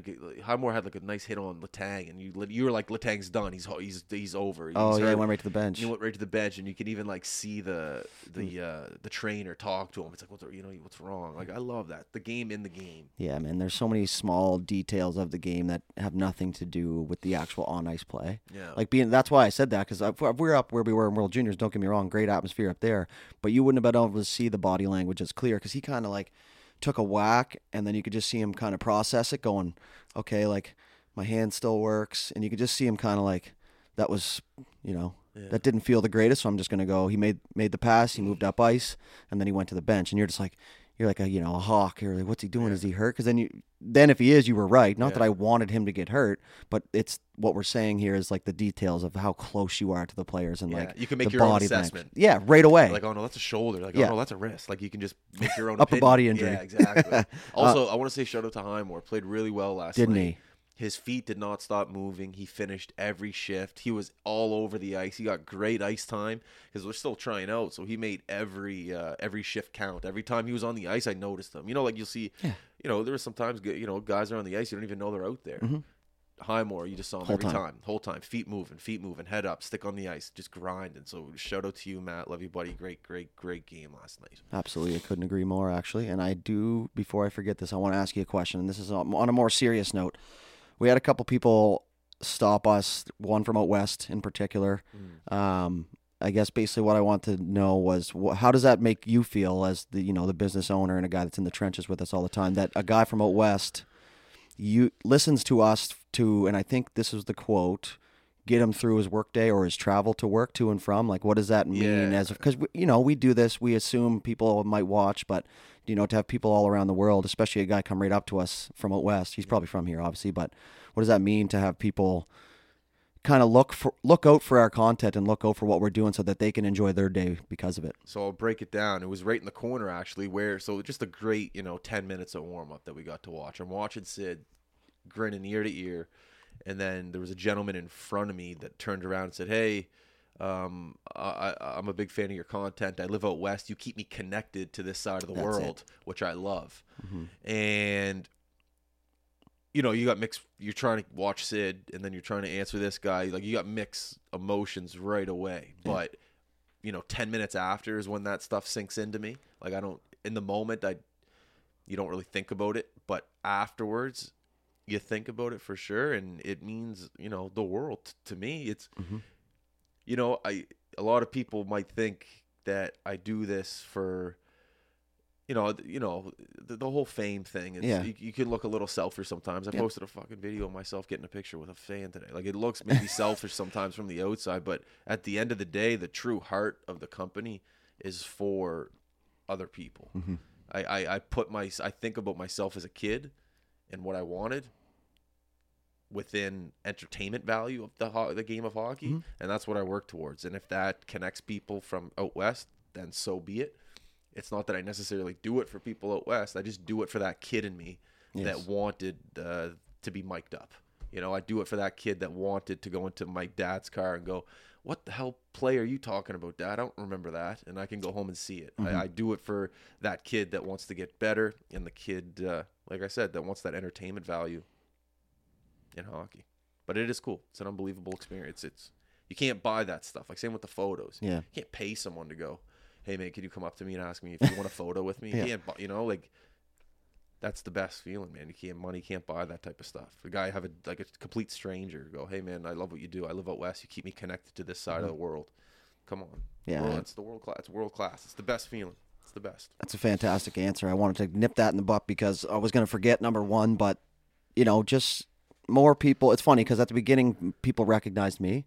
Highmore had like a nice hit on Letang, and you you were like Letang's done. He's he's he's over. Oh He's yeah, I hurt." went right to the bench. You went right to the bench, and you can even like see the Hmm. the uh, the trainer talk to him. It's like, what's you know what's wrong? Like I love that the game in the game. Yeah, man. There's so many small details of the game that have nothing to do with the actual on ice play. Yeah, Like being, that's why I said that because if we're up where we were in World Juniors. Don't get me wrong, great atmosphere up there, but you wouldn't have been able to see the body language as clear because he kind of like took a whack and then you could just see him kind of process it, going, okay, like my hand still works, and you could just see him kind of like that was, you know. Yeah. That didn't feel the greatest, so I'm just gonna go. He made made the pass, he mm-hmm. moved up ice, and then he went to the bench. And you're just like, you're like a you know a hawk. You're like, what's he doing? Yeah. Is he hurt? Because then you then if he is, you were right. Not that I wanted him to get hurt, but it's what we're saying here is like the details of how close you are to the players and Yeah, like you can make your own body language. assessment. Yeah, right away. like oh no, that's a shoulder. Like oh, Yeah. oh no, that's a wrist. Like you can just make your own Upper opinion. body injury. Yeah, exactly. Uh, also, I want to say shout out to Highmore. Played really well last Didn't night. he? His feet did not stop moving. He finished every shift. He was all over the ice. He got great ice time because we're still trying out. So he made every uh, every shift count. Every time he was on the ice, I noticed him. You know, like you'll see. Yeah. You know, there were sometimes you know guys are on the ice. You don't even know they're out there. Mhm. Highmore, you just saw him Whole every time. time. whole time, feet moving, feet moving, head up, stick on the ice, just grinding. So shout out to you, Matt. Love you, buddy. Great, great, great game last night. Absolutely, I couldn't agree more. Actually, and I do. Before I forget this, I want to ask you a question, and this is on a more serious note. We had a couple people stop us. One from out west, in particular. Um, I guess basically what I want to know was wh- how does that make you feel as the you know the business owner and a guy that's in the trenches with us all the time that a guy from out west you listens to us to and I think this is the quote get him through his workday or his travel to work to and from like what does that mean Yeah. as because you know we do this we assume people might watch but you know to have people all around the world especially a guy come right up to us from out west he's probably from here obviously but what does that mean to have people kind of look for look out for our content and look out for what we're doing so that they can enjoy their day because of it. So I'll break it down. It was right in the corner actually, where so just a great, you know, ten minutes of warm up that we got to watch. I'm watching Sid grinning ear to ear, and then there was a gentleman in front of me that turned around and said, "Hey, um, I, I- I'm a big fan of your content. I live out west. You keep me connected to this side of the That's it. world, which I love." Mhm. And you know, you got mixed. You're trying to watch Sid, and then you're trying to answer this guy. Like you got mixed emotions right away. Yeah. But you know, ten minutes after is when that stuff sinks into me. Like I don't in the moment, I you don't really think about it, but afterwards, you think about it for sure, and it means you know the world to me. It's Mhm. You know, I a lot of people might think that I do this for you know, you know, the, the whole fame thing. It's, Yeah. you, you can look a little selfish sometimes. I Yep. posted a fucking video of myself getting a picture with a fan today. Like it looks maybe selfish sometimes from the outside, but at the end of the day, the true heart of the company is for other people. Mhm. I, I, I put my I think about myself as a kid and what I wanted within entertainment value of the ho- the game of hockey, Mhm. and that's what I work towards. And if that connects people from out west, then so be it. It's not that I necessarily do it for people out west. I just do it for that kid in me Yes. that wanted uh, to be mic'd up. You know, I do it for that kid that wanted to go into my dad's car and go, "What the hell play are you talking about, Dad? I don't remember that." And I can go home and see it. Mhm. I, I do it for that kid that wants to get better, and the kid, uh, like I said, that wants that entertainment value in hockey. But it is cool. It's an unbelievable experience. It's you can't buy that stuff. Like same with the photos. Yeah. You can't pay someone to go, "Hey man, can you come up to me and ask me if you want a photo with me?" Yeah. You can't, bu- you know, like that's the best feeling, man. You can't money can't buy that type of stuff. The guy have a like a complete stranger go, hey man, I love what you do. I live out west. You keep me connected to this side of the world. Come on, Mm-hmm. Yeah. World- it's the world class. It's world class. It's the best feeling. It's the best. That's a fantastic answer. I wanted to nip that in the butt because I was going to forget number one, but you know, just more people. It's funny because at the beginning, people recognized me,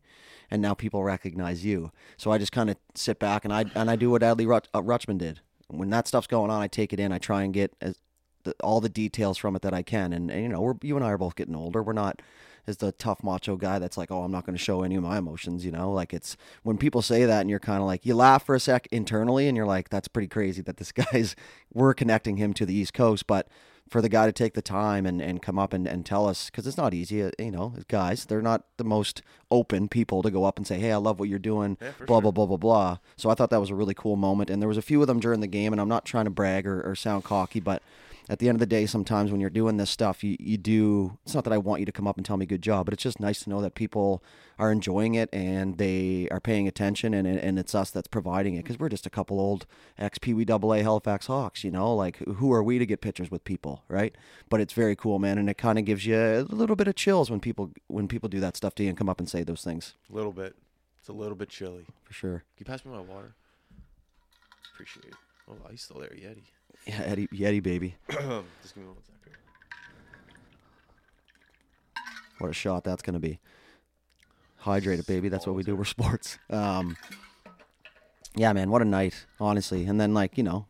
and now people recognize you. So I just kind of sit back and I and I do what Adley Rutch, uh, Rutschman did. When that stuff's going on, I take it in. I try and get as the, all the details from it that I can. And, and you know, we're you and I are both getting older. We're not as the tough macho guy that's like, oh, I'm not going to show any of my emotions. You know, like it's when people say that and you're kind of like, you laugh for a sec internally and you're like, that's pretty crazy that this guy's, we're connecting him to the East Coast. But for the guy to take the time and, and come up and, and tell us, because it's not easy, uh, you know, guys, they're not the most open people to go up and say, hey, I love what you're doing, Yeah, blah, sure. blah, blah, blah, blah. So I thought that was a really cool moment. And there was a few of them during the game, and I'm not trying to brag or, or sound cocky, but at the end of the day, sometimes when you're doing this stuff, you, you do. It's not that I want you to come up and tell me good job, but it's just nice to know that people are enjoying it and they are paying attention, and and it's us that's providing it because we're just a couple old ex Pee Wee Double A Halifax Hawks, you know. Like who are we to get pictures with people, right? But it's very cool, man, and it kind of gives you a little bit of chills when people when people do that stuff to you and come up and say those things A little bit. It's a little bit chilly. For sure. you pass me my water? Appreciate it. Oh, he's still there, Yeti. Yeah, Eddie, Yeti baby, Just give me one second. what a shot that's gonna be. Hydrated, baby. That's what we do. We're sports. Um, yeah, man, what a night, honestly. And then, like, you know,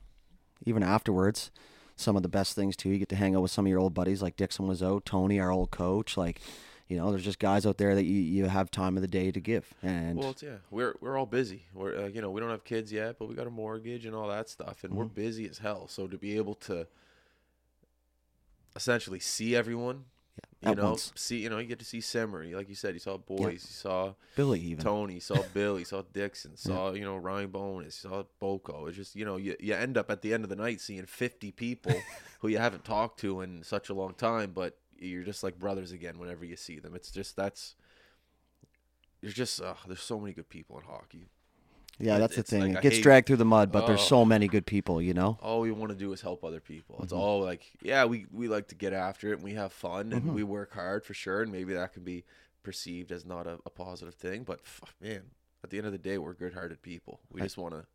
even afterwards, some of the best things too. You get to hang out with some of your old buddies, like Dixon out, Tony, our old coach. Like, you know, there's just guys out there that you, you have time of the day to give. And Well, it's yeah, we're we're all busy. We're uh, you know we don't have kids yet, but we got a mortgage and all that stuff, and we're Mm-hmm. busy as hell. So to be able to essentially see everyone, you know, once. see you know you get to see Simmer, you- like you said, you saw boys, you saw Billy, even. Tony, you saw Bill, you saw Dixon, saw you know Ryan Bowness, you saw Boko. It's just you know you you end up at the end of the night seeing fifty people who you haven't talked to in such a long time, but you're just like brothers again whenever you see them. It's just that's. There's just uh, there's so many good people in hockey. Yeah, It- that's the thing. like it gets hate- dragged through the mud, but there's Oh. so many good people, you know? all we want to do is help other people. It's Mm-hmm. all like, yeah, we, we like to get after it and we have fun and we work hard for sure. And maybe that can be perceived as not a, a positive thing, but fuck, man, at the end of the day, we're good-hearted people. We just want to,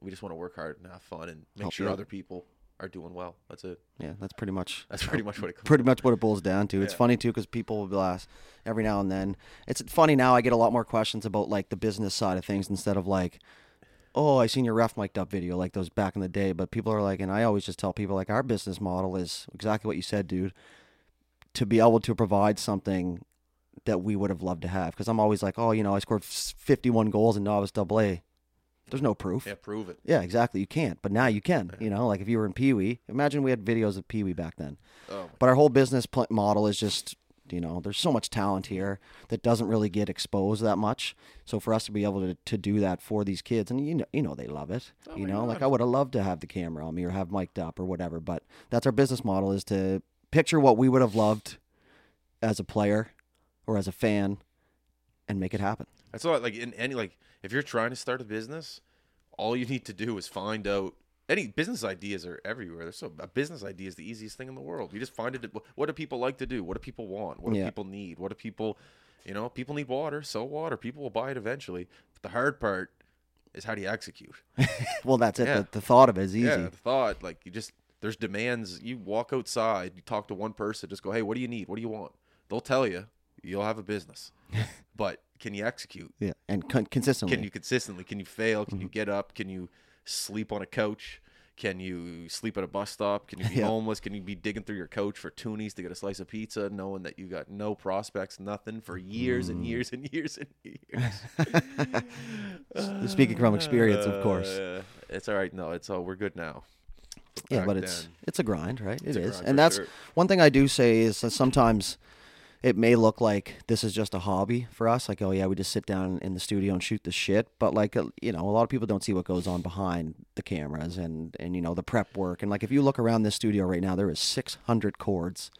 we just want to work hard and have fun and make Help sure other people are doing well. That's it. Yeah, that's pretty much That's pretty much what it comes. pretty much what it boils down to. It's Yeah. funny too because people will ask every now and then. It's funny now. I get a lot more questions about like the business side of things instead of like, oh, I seen your ref mic'd up video like those back in the day. But people are like, and I always just tell people like our business model is exactly what you said, dude. To be able to provide something that we would have loved to have, because I'm always like, oh, you know, I scored 51 goals in novice double A. There's no proof. Yeah, prove it. Yeah, exactly. You can't, but now you can. You know, like if you were in Pee Wee, imagine we had videos of Pee Wee back then. Oh, But our whole business pl- model is just, you know, there's so much talent here that doesn't really get exposed that much. So for us to be able to, to do that for these kids, and you know, you know they love it. Oh you know, like I would have loved to have the camera on me or have mic'd up or whatever. But that's our business model is to picture what we would have loved as a player or as a fan, and make it happen. That's all. Like in any like, if you're trying to start a business, all you need to do is find out. Any business ideas are everywhere. There's so a business idea is the easiest thing in the world. You just find it. What do people like to do? What do people want? What do Yeah. people need? What do people, you know, people need water. So water. People will buy it eventually. But the hard part is how do you execute? Well, that's it. Yeah. The, the thought of it is easy. Yeah, the thought like you just there's demands. You walk outside, you talk to one person, just go, hey, what do you need? What do you want? They'll tell you. You'll have a business, but can you execute? Yeah, and con- consistently. Can you consistently? Can you fail? Can you Mm-hmm. get up? Can you sleep on a couch? Can you sleep at a bus stop? Can you be Yeah. homeless? Can you be digging through your couch for toonies to get a slice of pizza, knowing that you got no prospects, nothing for years Mm. and years and years and years? Speaking from experience, of course. Uh, it's all right. No, it's all we're good now. Yeah, back but it's then- it's a grind, right? It's and that's sure. one thing I do say is that sometimes it may look like this is just a hobby for us. Like, oh yeah, we just sit down in the studio and shoot the shit. But like, uh, you know, a lot of people don't see what goes on behind the cameras and and you know the prep work. And like, if you look around this studio right now, there is 600 cords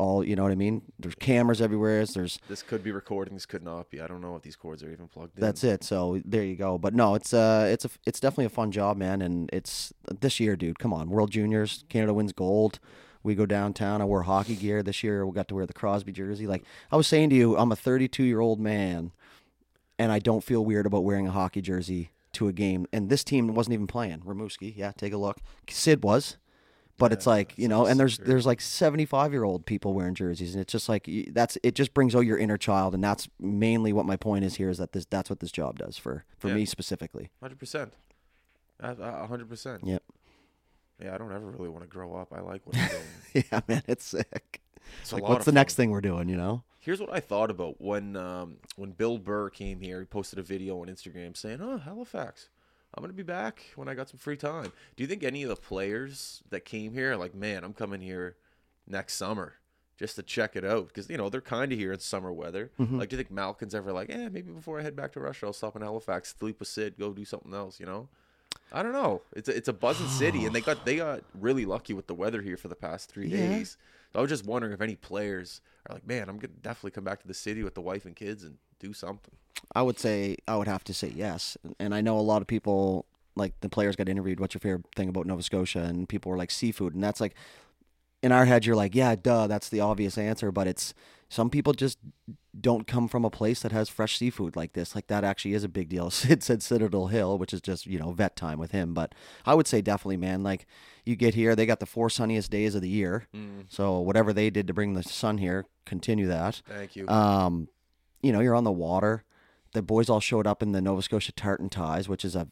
all you know what I mean. There's cameras everywhere. There's This could be recording. This could not be. I don't know if these cords are even plugged in. that's it. So there you go. But no, it's uh, it's a, it's definitely a fun job, man. And it's this year, dude. Come on, World Juniors, Canada wins gold. We go downtown. I wear hockey gear this year. We got to wear the Crosby jersey. Like I was saying to you, I'm a 32 year old man, and I don't feel weird about wearing a hockey jersey to a game. And this team wasn't even playing. Rimouski, yeah, take a look. Sid was. But it's like you know, and there's great. there's like 75 year old people wearing jerseys, and it's just like that's it. Just brings out your inner child, and that's mainly what my point is here. Is that this that's what this job does for for Yeah. me specifically. Hundred percent. A uh, hundred percent. Yep. Yeah, I don't ever really want to grow up. I like what I'm doing. yeah, man, it's sick. It's like, what's the next thing we're doing? You know? Here's what I thought about when um, when Bill Burr came here. He posted a video on Instagram saying, "Oh, Halifax, I'm gonna be back when I got some free time." Do you think any of the players that came here are like, "Man, I'm coming here next summer just to check it out"? Because you know they're kind of here in summer weather. Mm-hmm. Like, do you think Malkin's ever like, "Eh, maybe before I head back to Russia, I'll stop in Halifax, sleep with Sid, go do something else"? You know? I don't know. It's a, it's a buzzing city, and they got they got really lucky with the weather here for the past three Yeah. days. So I was just wondering if any players are like, man, I'm gonna definitely come back to the city with the wife and kids and do something. I would say I would have to say yes, and I know a lot of people like the players got interviewed. What's your favorite thing about Nova Scotia? And people were like seafood, and that's like in our head, you're like, yeah, duh, that's the obvious answer. But it's some people just don't come from a place that has fresh seafood like this. Like that actually is a big deal. Sid said Citadel Hill, which is just you know vet time with him. But I would say definitely, man. Like you get here, they got the four sunniest days of the year. So whatever they did to bring the sun here, continue that. Thank you. Um, you know, you're on the water. The boys all showed up in the Nova Scotia tartan ties, which is a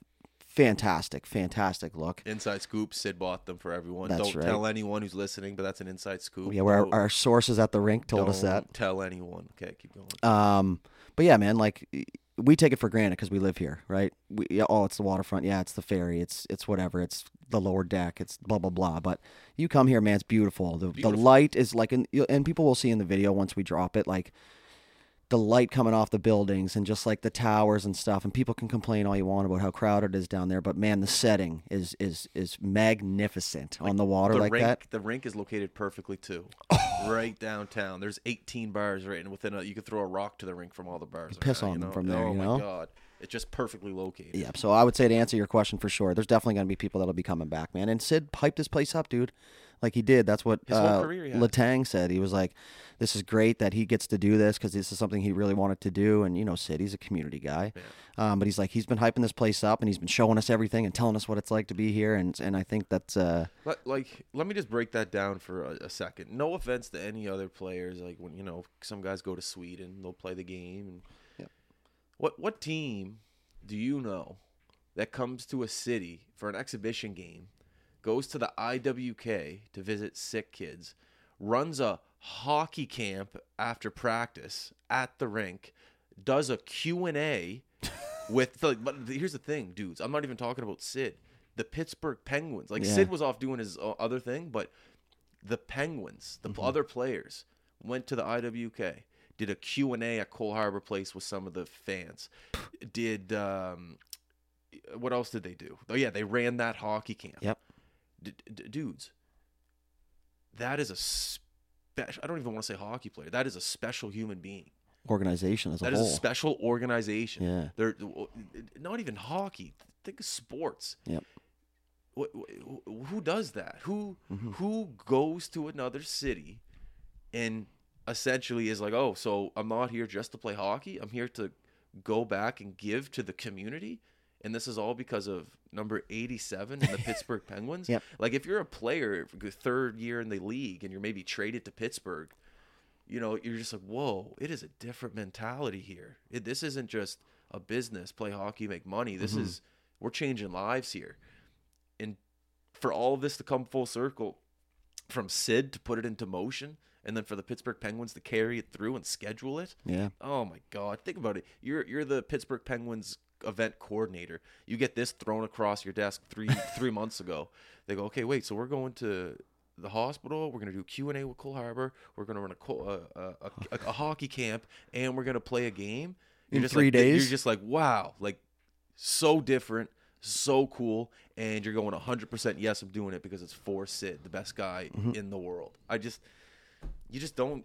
fantastic, fantastic look. inside scoop. Sid bought them for everyone. That's Don't right. tell anyone who's listening, but that's an inside scoop. Yeah, where our, our sources at the rink told us that. Tell anyone. Okay, keep going. Um, but yeah, man, like we take it for granted because we live here, right? We, yeah, oh, it's the waterfront. Yeah, it's the ferry. It's it's whatever. It's the lower deck. It's blah blah blah. But you come here, man, it's beautiful. The the light is like, in, and people will see in the video once we drop it, like the light coming off the buildings and just like the towers and stuff. And people can complain all you want about how crowded it is down there, but man, the setting is is is magnificent on the water the like rink, that. The rink is located perfectly too, right downtown. There's 18 bars right, and within a, you could throw a rock to the rink from all the bars. piss around, on you them know? from there, Oh you my know? god, it's just perfectly located. Yeah, so I would say to answer your question for sure, there's definitely going to be people that'll be coming back, man. And Sid hyped this place up, dude. Like he did. That's what His uh, career he had. Letang said. He was like, "This is great that he gets to do this because this is something he really wanted to do." And you know, Sid, he's a community guy, um, but he's like, he's been hyping this place up and he's been showing us everything and telling us what it's like to be here. And and I think that's uh, Let, like, let me just break that down for a, a second. No offense to any other players. Like when you know some guys go to Sweden, they'll play the game. And Yep. what what team do you know that comes to a city for an exhibition game, goes to the IWK to visit sick kids, runs a hockey camp after practice at the rink, does a Q and A with the, but here's the thing, dudes. I'm not even talking about Sid. The Pittsburgh Penguins. Like Yeah. Sid was off doing his uh, other thing, but the Penguins, the Mm-hmm. other players, went to the IWK, did a Q and A at Cole Harbor Place with some of the fans. Did um, what else did they do? Oh yeah, they ran that hockey camp. Yep. D- d- dudes, that is a special. I don't even want to say hockey player. That is a special human being. organization as a That is whole. a special organization. Yeah. They're not even hockey. Think of sports. Yep. Who does that? Who Mm-hmm. who goes to another city and essentially is like, oh, so I'm not here just to play hockey. I'm here to go back and give to the community. And this is all because of number 87 in the Pittsburgh Penguins. Yep. Like if you're a player, third year in the league, and you're maybe traded to Pittsburgh, you know, you're just like, whoa, it is a different mentality here. It, this isn't just a business, play hockey, make money. This mm-hmm. is, we're changing lives here. And for all of this to come full circle, from Sid to put it into motion, and then for the Pittsburgh Penguins to carry it through and schedule it. Yeah. Oh my God! Think about it. You're you're the Pittsburgh Penguins event coordinator. You get this thrown across your desk three three months ago. They go, okay, wait. So we're going to the hospital. We're gonna do Q and A with Cole Harbor. We're gonna run a, co- a, a, a, a hockey camp, and we're gonna play a game. You're In just three like, days? You're just like, wow, like so different, so cool, and you're going 100% yes, I'm doing it because it's for Sid, the best guy Mm-hmm. in the world. I just you just don't.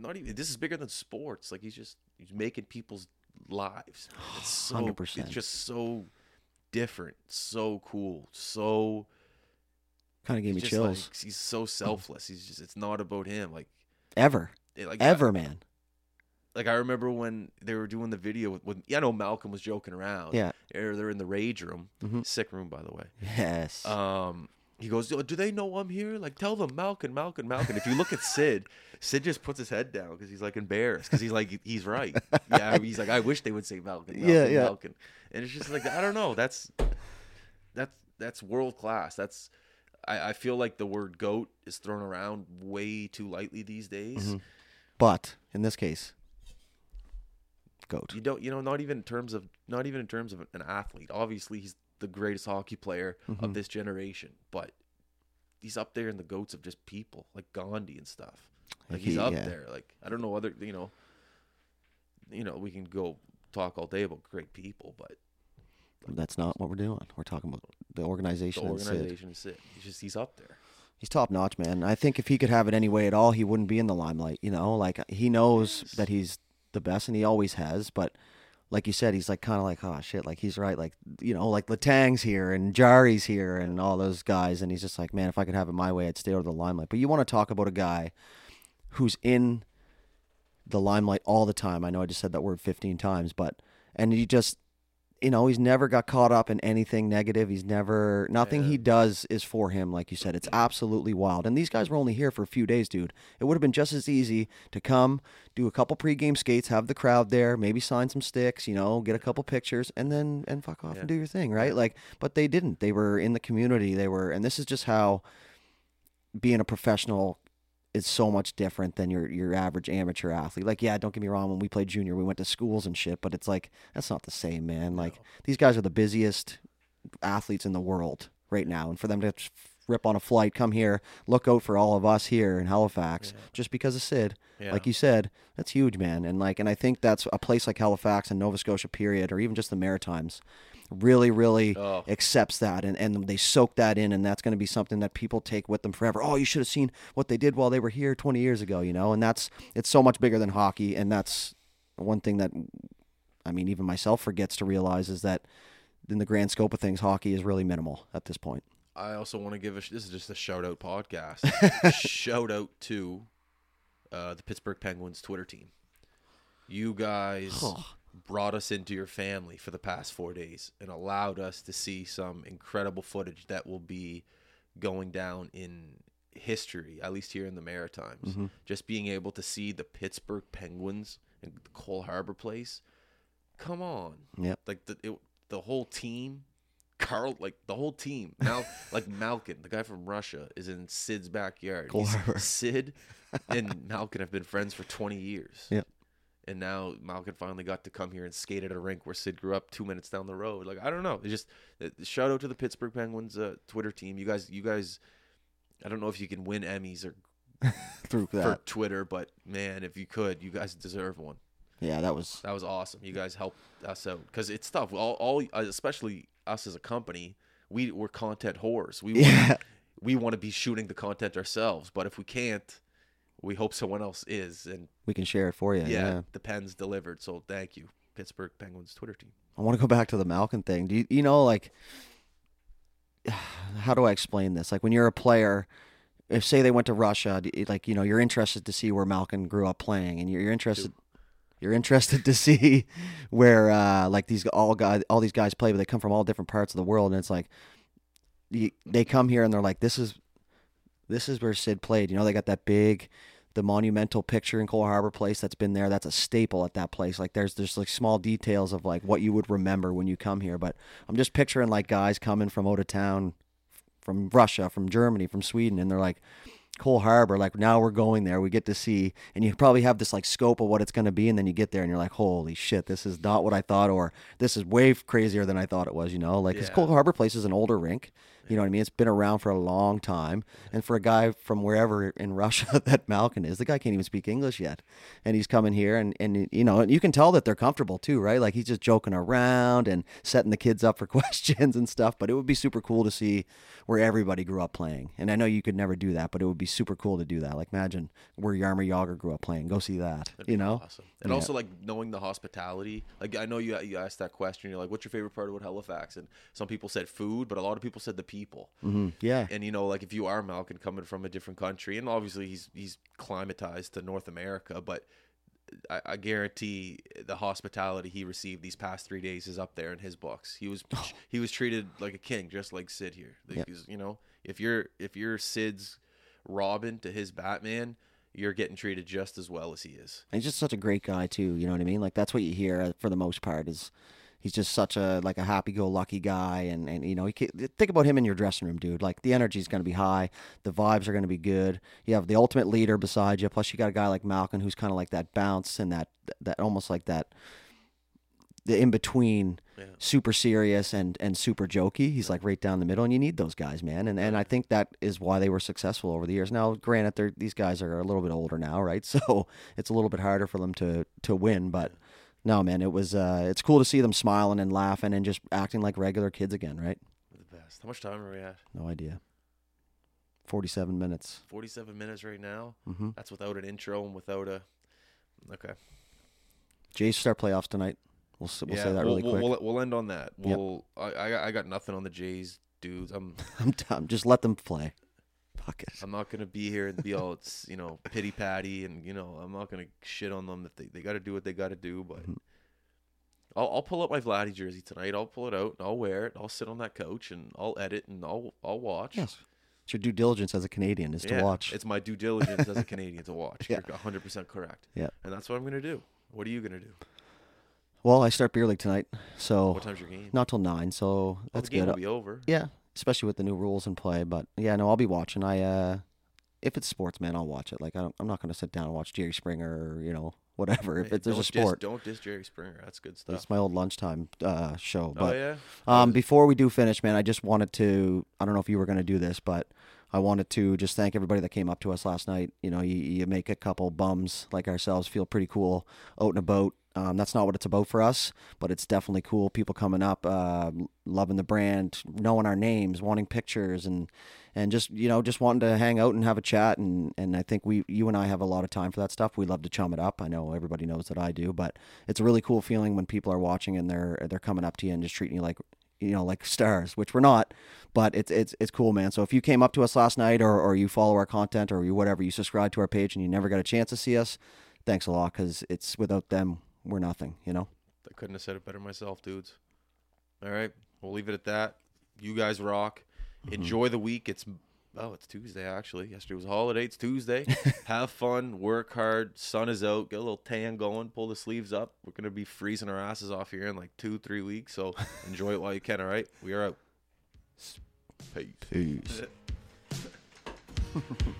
Not even this is bigger than sports. Like he's just he's making people's lives. It's so 100%. it's just so different, so cool, so Kind of gave me chills. like he's so selfless. He's just it's not about him. Like Ever, like ever, man. like I remember when they were doing the video with, with yeah, I know Malkin was joking around. Yeah. Or they're in the rage room, Mhm. sick room by the way. Yes. Um, he goes, "Do do they know I'm here? Like, tell them, Malkin, Malkin, Malkin." If you look at Sid, Sid just puts his head down because he's like embarrassed because he's like he's right. Yeah, he's like, I wish they would say Malkin, Malkin, Yeah, yeah. Malkin. And it's just like I don't know. That's that's that's world class. That's I, I feel like the word goat is thrown around way too lightly these days. Mhm. but in this case, goat. You don't, you know, not even in terms of not even in terms of an athlete. Obviously, he's the greatest hockey player Mm-hmm. of this generation, but he's up there in the goats of just people like Gandhi and stuff. Like he's He- up yeah. there. Like I don't know other, you know, you know, we can go talk all day about great people, but That's not what we're doing. We're talking about the the organization. and Sid. organization is it. He's just he's up there. He's top notch, man. I think if he could have it any way at all, he wouldn't be in the limelight. You know, like he knows Yes. that he's the best, and he always has. But like you said, he's like kind of like, oh shit, like he's right. Like you know, like Letang's here and Jari's here and all those guys, and he's just like, man, if I could have it my way, I'd stay out of the limelight. But you want to talk about a guy who's in the limelight all the time. I know I just said that word 15 times, but and he just you know, he's never got caught up in anything negative. He's never nothing Yeah. he does is for him, like you said. It's absolutely wild. And these guys were only here for a few days, dude. It would have been just as easy to come, do a couple pregame skates, have the crowd there, maybe sign some sticks, you know, get a couple pictures, and then and fuck off Yeah. and do your thing, right? Like, but they didn't. They were in the community. They were, and this is just how being a professional is so much different than your your average amateur athlete. Like, yeah, don't get me wrong. When we played junior, we went to schools and shit, but it's like that's not the same, man. Like these guys are the busiest athletes in the world right now, and for them to rip on a flight, come here, look out for all of us here in Halifax, just because of Sid, Yeah. like you said, that's huge, man. And like, and I think that's a place like Halifax and Nova Scotia, period, or even just the Maritimes, really, really Oh. accepts that and, and they soak that in and that's going to be something that people take with them forever oh you should have seen what they did while they were here 20 years ago you know and that's it's so much bigger than hockey and that's one thing that i mean even myself forgets to realize is that in the grand scope of things hockey is really minimal at this point I also want to give a this is just a shout out podcast. shout out to uh, the Pittsburgh Penguins Twitter team. You guys brought us into your family for the past four days and allowed us to see some incredible footage that will be going down in history, at least here in the Maritimes. Mm-hmm. Just being able to see the Pittsburgh Penguins and the Cole Harbor place. Come on, Yep. like the it, the whole team Carl, like the whole team, Mal, like Malkin, the guy from Russia, is in Sid's backyard. Cole He's- Harbor. Sid and Malkin have been friends for 20 years. Yep. And now Malkin finally got to come here and skate at a rink where Sid grew up two minutes down the road. Like I don't know. It's just uh, shout out to the Pittsburgh Penguins uh, Twitter team. You guys, you guys. I don't know if you can win Emmys or through for Twitter, but man, if you could, you guys deserve one. yeah that was That was awesome. You guys helped us out because it's tough. All, all, uh, especially us as a company, we we're content whores. We want, we want to be shooting the content ourselves, but if we can't, we hope someone else is. And we can share it for you yeah, yeah, the pen's delivered. So thank you, Pittsburgh Penguins Twitter team. I want to go back to the Malkin thing. Do you, you know, like, how do I explain this? Like, when you're a player, if say they went to Russia, like, you know, you're interested to see where Malkin grew up playing, and you're, you're interested, you're interested to see where, uh, like these all guys, all these guys play, but they come from all different parts of the world, and it's like, you, they come here and they're like, this is, this is where Sid played. You know, they got that big, the monumental picture in Cole Harbor Place that's been there. That's a staple at that place. Like there's there's like small details of like what you would remember when you come here. But I'm just picturing like guys coming from out of town, from Russia, from Germany, from Sweden, and they're like. Cole Harbor, like now we're going there. We get to see, and you probably have this like scope of what it's going to be, and then you get there and you're like, holy shit, this is not what I thought, or this is way crazier than I thought it was. You know, like 'cause Yeah. Cole Harbor Place is an older rink, You know what I mean? It's been around for a long time. And for a guy from wherever in Russia that Malkin is, the guy can't even speak English yet. And he's coming here and, and you know, and you can tell that they're comfortable too, right? Like he's just joking around and setting the kids up for questions and stuff. But it would be super cool to see where everybody grew up playing. And I know you could never do that, but it would be super cool to do that. Like imagine where Jaromir Jagr grew up playing. Go see that. That'd you know? awesome. And Yeah. also like knowing the hospitality. Like I know you you asked that question. You're like, "What's your favorite part about Halifax?" And some people said food, but a lot of people said the people. Hmm Yeah. And you know, like if you are Malkin coming from a different country, and obviously he's he's climatized to North America, but I, I guarantee the hospitality he received these past three days is up there in his books. He was he was treated like a king, just like Sid here. Like, Yep. he's- You know, if you're if you're Sid's Robin to his Batman, you're getting treated just as well as he is. And he's just such a great guy too. You know what I mean? Like that's what you hear uh, for the most part is he's just such a like a happy-go-lucky guy, and and you know, he ca think about him in your dressing room, dude. Like the energy's going to be high, the vibes are going to be good. You have the ultimate leader beside you. Plus, you got a guy like Malkin who's kind of like that bounce and that that almost like that the in between. Yeah. Super serious and and super jokey. He's like right down the middle, and you need those guys, man. And and I think that is why they were successful over the years. Now, granted, they're these guys are a little bit older now, right? So it's a little bit harder for them to to win. But no, man, it was uh, it's cool to see them smiling and laughing and just acting like regular kids again, right? The best. How much time are we at? No idea. Forty-seven minutes. Forty-seven minutes right now. Mm-hmm. That's without an intro and without a. Okay. Jays start playoffs tonight. We'll we'll say that we'll, really we'll, quick. We'll, we'll end on that. We'll. I, I got- I got nothing on the Jays, dudes. I'm I'm done. Just let them play. Fuck it. I'm not gonna be here and be all it's you know pity patty and you know I'm not gonna shit on them if they, they got to do what they got to do. But Mhm. I'll I'll pull up my Vladdy jersey tonight. I'll pull it out and I'll wear it. I'll sit on that couch and I'll edit and I'll I'll watch. Yes. It's your due diligence as a Canadian is Yeah, to watch. It's my due diligence as a Canadian to watch. Yeah. You're 100 percent correct. Yeah. And that's what I'm gonna do. What are you gonna do? Well, I start beer league tonight, so What time's your game? not till nine. So Oh, that's the game good. will be over. Yeah, especially with the new rules in play. But yeah, no, I'll be watching. I uh, if it's sports, man, I'll watch it. Like I don't, I'm not going to sit down and watch Jerry Springer or you know whatever. If it's there's a sport, don't diss Jerry Springer. That's good stuff. it's my old lunchtime uh, show. oh yeah. um, before we do finish, man, I just wanted to. I don't know if you were going to do this, but I wanted to just thank everybody that came up to us last night. You know, you, you make a couple bums like ourselves feel pretty cool out and about. Um, that's not what it's about for us, but it's definitely cool. People coming up, uh, loving the brand, knowing our names, wanting pictures, and and just you know just wanting to hang out and have a chat. And and I think we, you and I, have a lot of time for that stuff. We love to chum it up. I know everybody knows that I do, but it's a really cool feeling when people are watching and they're they're coming up to you and just treating you like you know like stars, which we're not, but it's it's it's cool, man. So if you came up to us last night or or you follow our content or you whatever, you subscribe to our page and you never got a chance to see us, thanks a lot because it's without them we're nothing, you know. I couldn't have said it better myself, dudes. All right, we'll leave it at that. You guys rock. Mm-hmm. Enjoy the week. It's oh, it's Tuesday actually. Yesterday was a holiday. It's Tuesday. Have fun. Work hard. Sun is out. Get a little tan going. Pull the sleeves up. We're gonna be freezing our asses off here in like two, three weeks. So enjoy it while you can. All right. We are out. Peace. Peace.